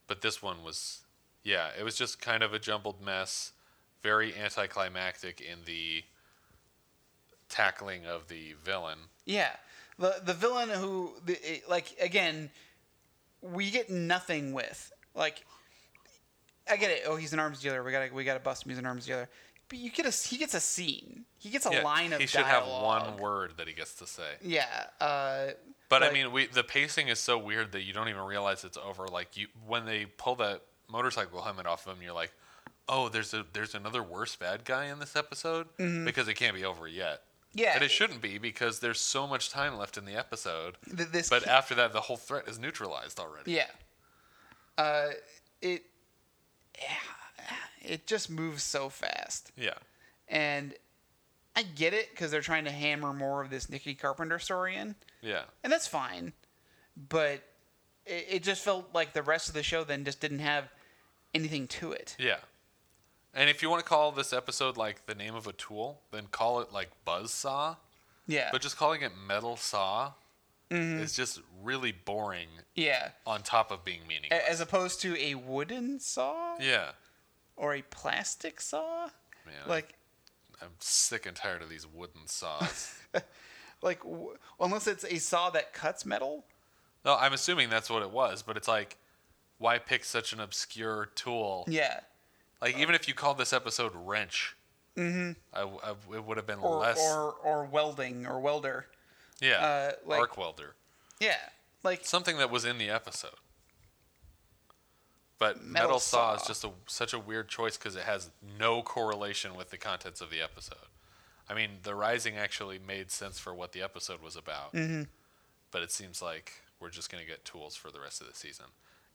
but this one was, yeah, it was just kind of a jumbled mess, very anticlimactic in the tackling of the villain. Yeah, the the villain who the, like again, we get nothing with like. I get it. Oh, he's an arms dealer. We gotta we gotta bust him. He's an arms dealer. But you get a he gets a scene. He gets a Yeah, line of he should dialogue. have one word that he gets to say. Yeah. Uh, But I mean, we the pacing is so weird that you don't even realize it's over. Like you, when they pull that motorcycle helmet off of him, you're like, "Oh, there's a there's another worse bad guy in this episode because it can't be over yet." Mm-hmm. yeah. and it shouldn't be because there's so much time left in the episode. th- this But after that, the whole threat is neutralized already. Yeah. Uh, it. [SIGHS] It just moves so fast, Yeah. and I get it because they're trying to hammer more of this Nikki Carpenter story in, Yeah. and that's fine. But it, it just felt like the rest of the show then just didn't have anything to it. Yeah. And if you want to call this episode like the name of a tool, then call it like Buzzsaw. Yeah. But just calling it Metal Saw Mm-hmm. is just really boring yeah. on top of being meaningless. As opposed to a wooden saw yeah. or a plastic saw. Man, Like, I'm sick and tired of these wooden saws. [LAUGHS] like w- unless it's a saw that cuts metal. no, I'm assuming that's what it was, but it's like, why pick such an obscure tool? Yeah. Like, even if you called this episode Wrench, mm-hmm. I, I- it would have been Or less. or or welding or welder. Yeah, uh, like- arc welder. Yeah. Like Something that was in the episode. But Metal metal, saw, is just a, such a weird choice because it has no correlation with the contents of the episode. I mean, the Rising actually made sense for what the episode was about, mm-hmm. but it seems like we're just going to get tools for the rest of the season.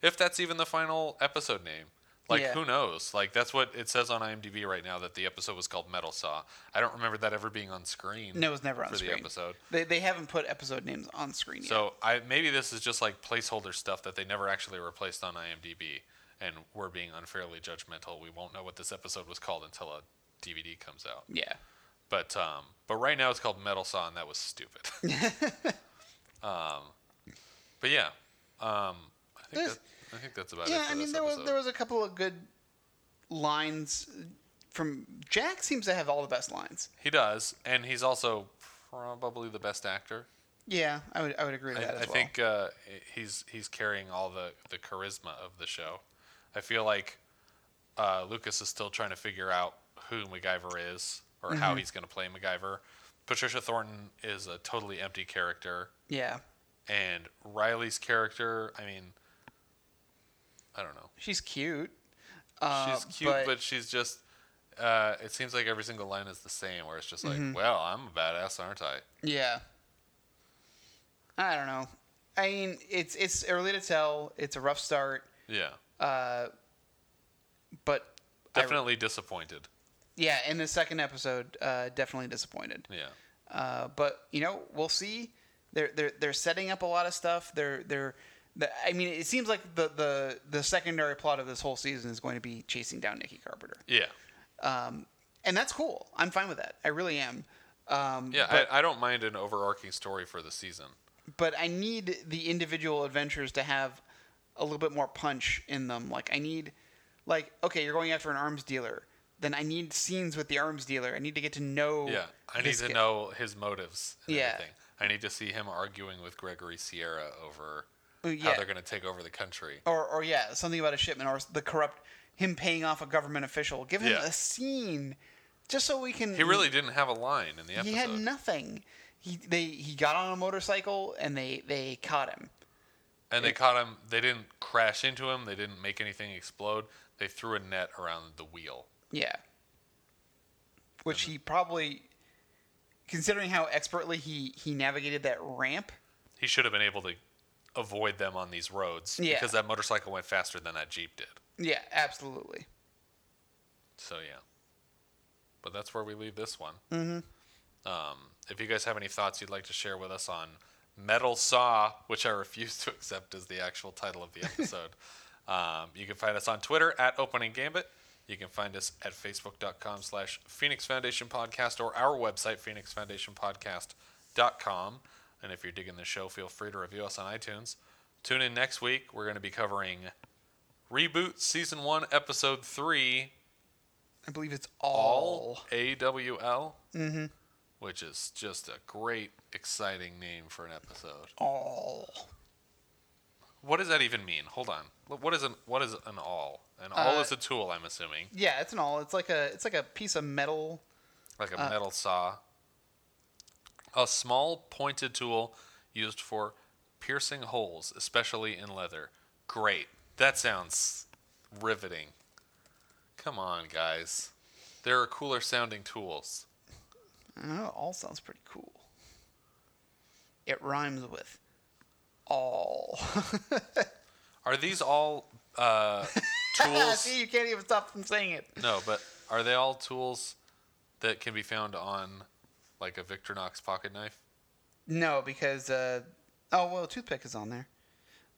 If that's even the final episode name. Like, Yeah. who knows? Like, that's what it says on IMDb right now that the episode was called Metal Saw. I don't remember that ever being on screen. no, it was never on for screen. the episode. They they haven't put episode names on screen yet. So I maybe this is just like placeholder stuff that they never actually replaced on IMDb, and we're being unfairly judgmental. We won't know what this episode was called until a DVD comes out. yeah. But um, but right now it's called Metal Saw, and that was stupid. [LAUGHS] um, but yeah, um, I think There's- that, I think that's about it. Yeah, I mean there was there was a couple of good lines from Jack seems to have all the best lines. He does, and he's also probably the best actor. Yeah, I would I would agree with I, that as I well. think uh, he's he's carrying all the, the charisma of the show. I feel like uh, Lucas is still trying to figure out who MacGyver is or how he's going to play MacGyver. Patricia Thornton is a totally empty character, Yeah, and Riley's character, I mean, I don't know. she's cute. Uh, She's cute, but, she's just. Uh, it seems like every single line is the same, where it's just like, Mm-hmm. "Well, I'm a badass, aren't I?" Yeah. I don't know. I mean, it's it's early to tell. It's a rough start, Yeah, Uh, but I- definitely disappointed. yeah, in the second episode, uh, definitely disappointed. Yeah, Uh, but you know, we'll see. They're they're they're setting up a lot of stuff. They're they're. I mean, it seems like the, the the secondary plot of this whole season is going to be chasing down Nikki Carpenter, yeah, um, and that's cool. I'm fine with that. I really am. Um, yeah. but- I, I don't mind an overarching story for the season. but I need the individual adventures to have a little bit more punch in them. Like I need, like okay, you're going after an arms dealer. Then I need scenes with the arms dealer. I need to get to know. Yeah, I need to guy. know his motives and Yeah. everything. I need to see him arguing with Gregory Sierra over Uh, how yeah. they're going to take over the country. Or, or yeah, something about a shipment or the corrupt him paying off a government official. Give him Yeah. a scene, just so we can. He really didn't have a line in the episode. He had nothing. He they he got on a motorcycle and they they caught him. and they caught him. They didn't crash into him. They didn't make anything explode. They threw a net around the wheel. Yeah. Which he probably, considering how expertly he he navigated that ramp. He should have been able to avoid them on these roads Yeah. because that motorcycle went faster than that Jeep did. Yeah, absolutely. So yeah, but that's where we leave this one. Mm-hmm. Um, if you guys have any thoughts you'd like to share with us on Metal Saw, which I [LAUGHS] refuse to accept as the actual title of the episode, [LAUGHS] um, you can find us on Twitter at Opening Gambit. You can find us at facebook.com slash Phoenix Foundation Podcast or our website, phoenixfoundationpodcast.com. And if you're digging the show, feel free to review us on iTunes. Tune in next week. We're going to be covering Reboot Season 1, Episode 3, I believe it's all. AWL, mm-hmm. which is just a great, exciting name for an episode. Awl. What does that even mean? Hold on. What is an what is an awl? An awl Uh, is a tool, I'm assuming, Yeah, it's an awl. It's like a it's like a piece of metal. like a uh, metal saw. A small pointed tool used for piercing holes, especially in leather. Great. That sounds riveting. Come on, guys. There are cooler sounding tools. I. Awl sounds pretty cool. It rhymes with all. [LAUGHS] Are these all uh, tools? [LAUGHS] See, you can't even stop from saying it. No, but are they all tools that can be found on like a Victorinox pocket knife? No, because uh, oh well, toothpick is on there.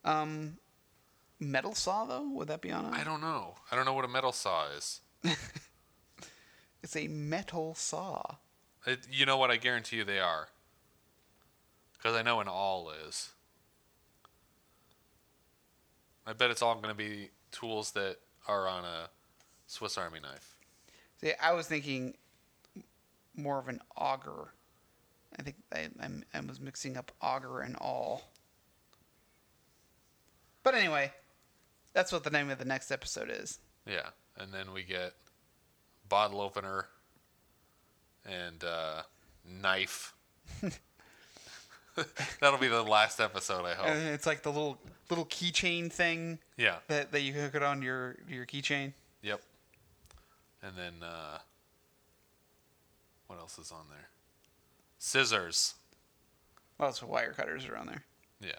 Um, metal saw though, would that be on? it? I don't know. I don't know what a metal saw is. [LAUGHS] It's a metal saw. It, you know what? I guarantee you they are. Because I know an awl is. I bet it's all going to be tools that are on a Swiss Army knife. See, I was thinking more of an auger. I think I, I'm, I was mixing up auger and awl. But anyway, that's what the name of the next episode is. Yeah, and then we get bottle opener and uh, knife. [LAUGHS] That'll be the last episode, I hope. And it's like the little little keychain thing Yeah. that, that you hook it on your your keychain. Yep. And then uh, else is on there? Scissors. Well, it's wire cutters are on there. Yeah.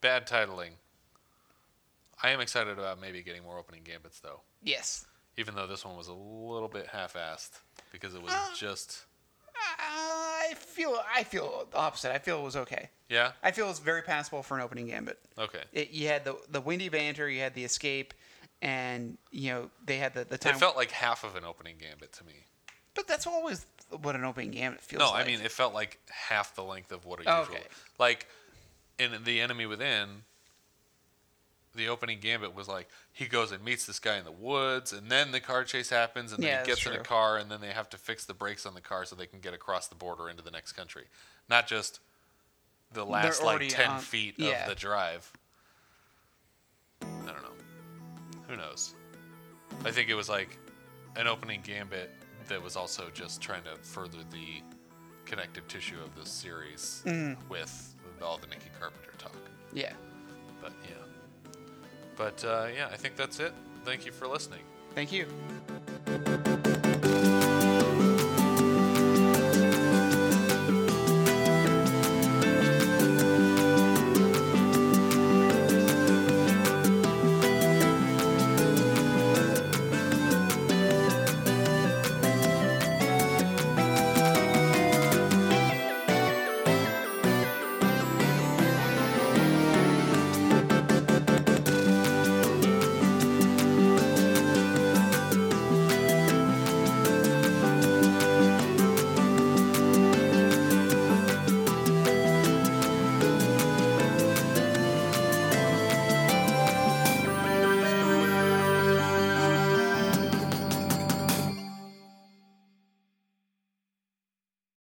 Bad titling. I am excited about maybe getting more opening gambits though. Yes. Even though this one was a little bit half-assed because it was Uh. just I feel I feel the opposite. I feel it was okay. yeah. I feel it's very passable for an opening gambit. Okay. It, you had the the windy banter, you had the escape, and you know they had the the time. It felt like half of an opening gambit to me. but that's always what an opening gambit feels No, like. I mean it felt like half the length of what a Oh, usual. okay. Like in the enemy within, the opening gambit was like he goes and meets this guy in the woods, and then the car chase happens, and then Yeah, he gets in a car, and then they have to fix the brakes on the car so they can get across the border into the next country. Not just the last like ten on- feet yeah. of the drive. I don't know. Who knows? I think it was like an opening gambit that was also just trying to further the connective tissue of this series with all the Nikki Carpenter talk. Yeah. But yeah. But uh, yeah, I think that's it. Thank you for listening. Thank you.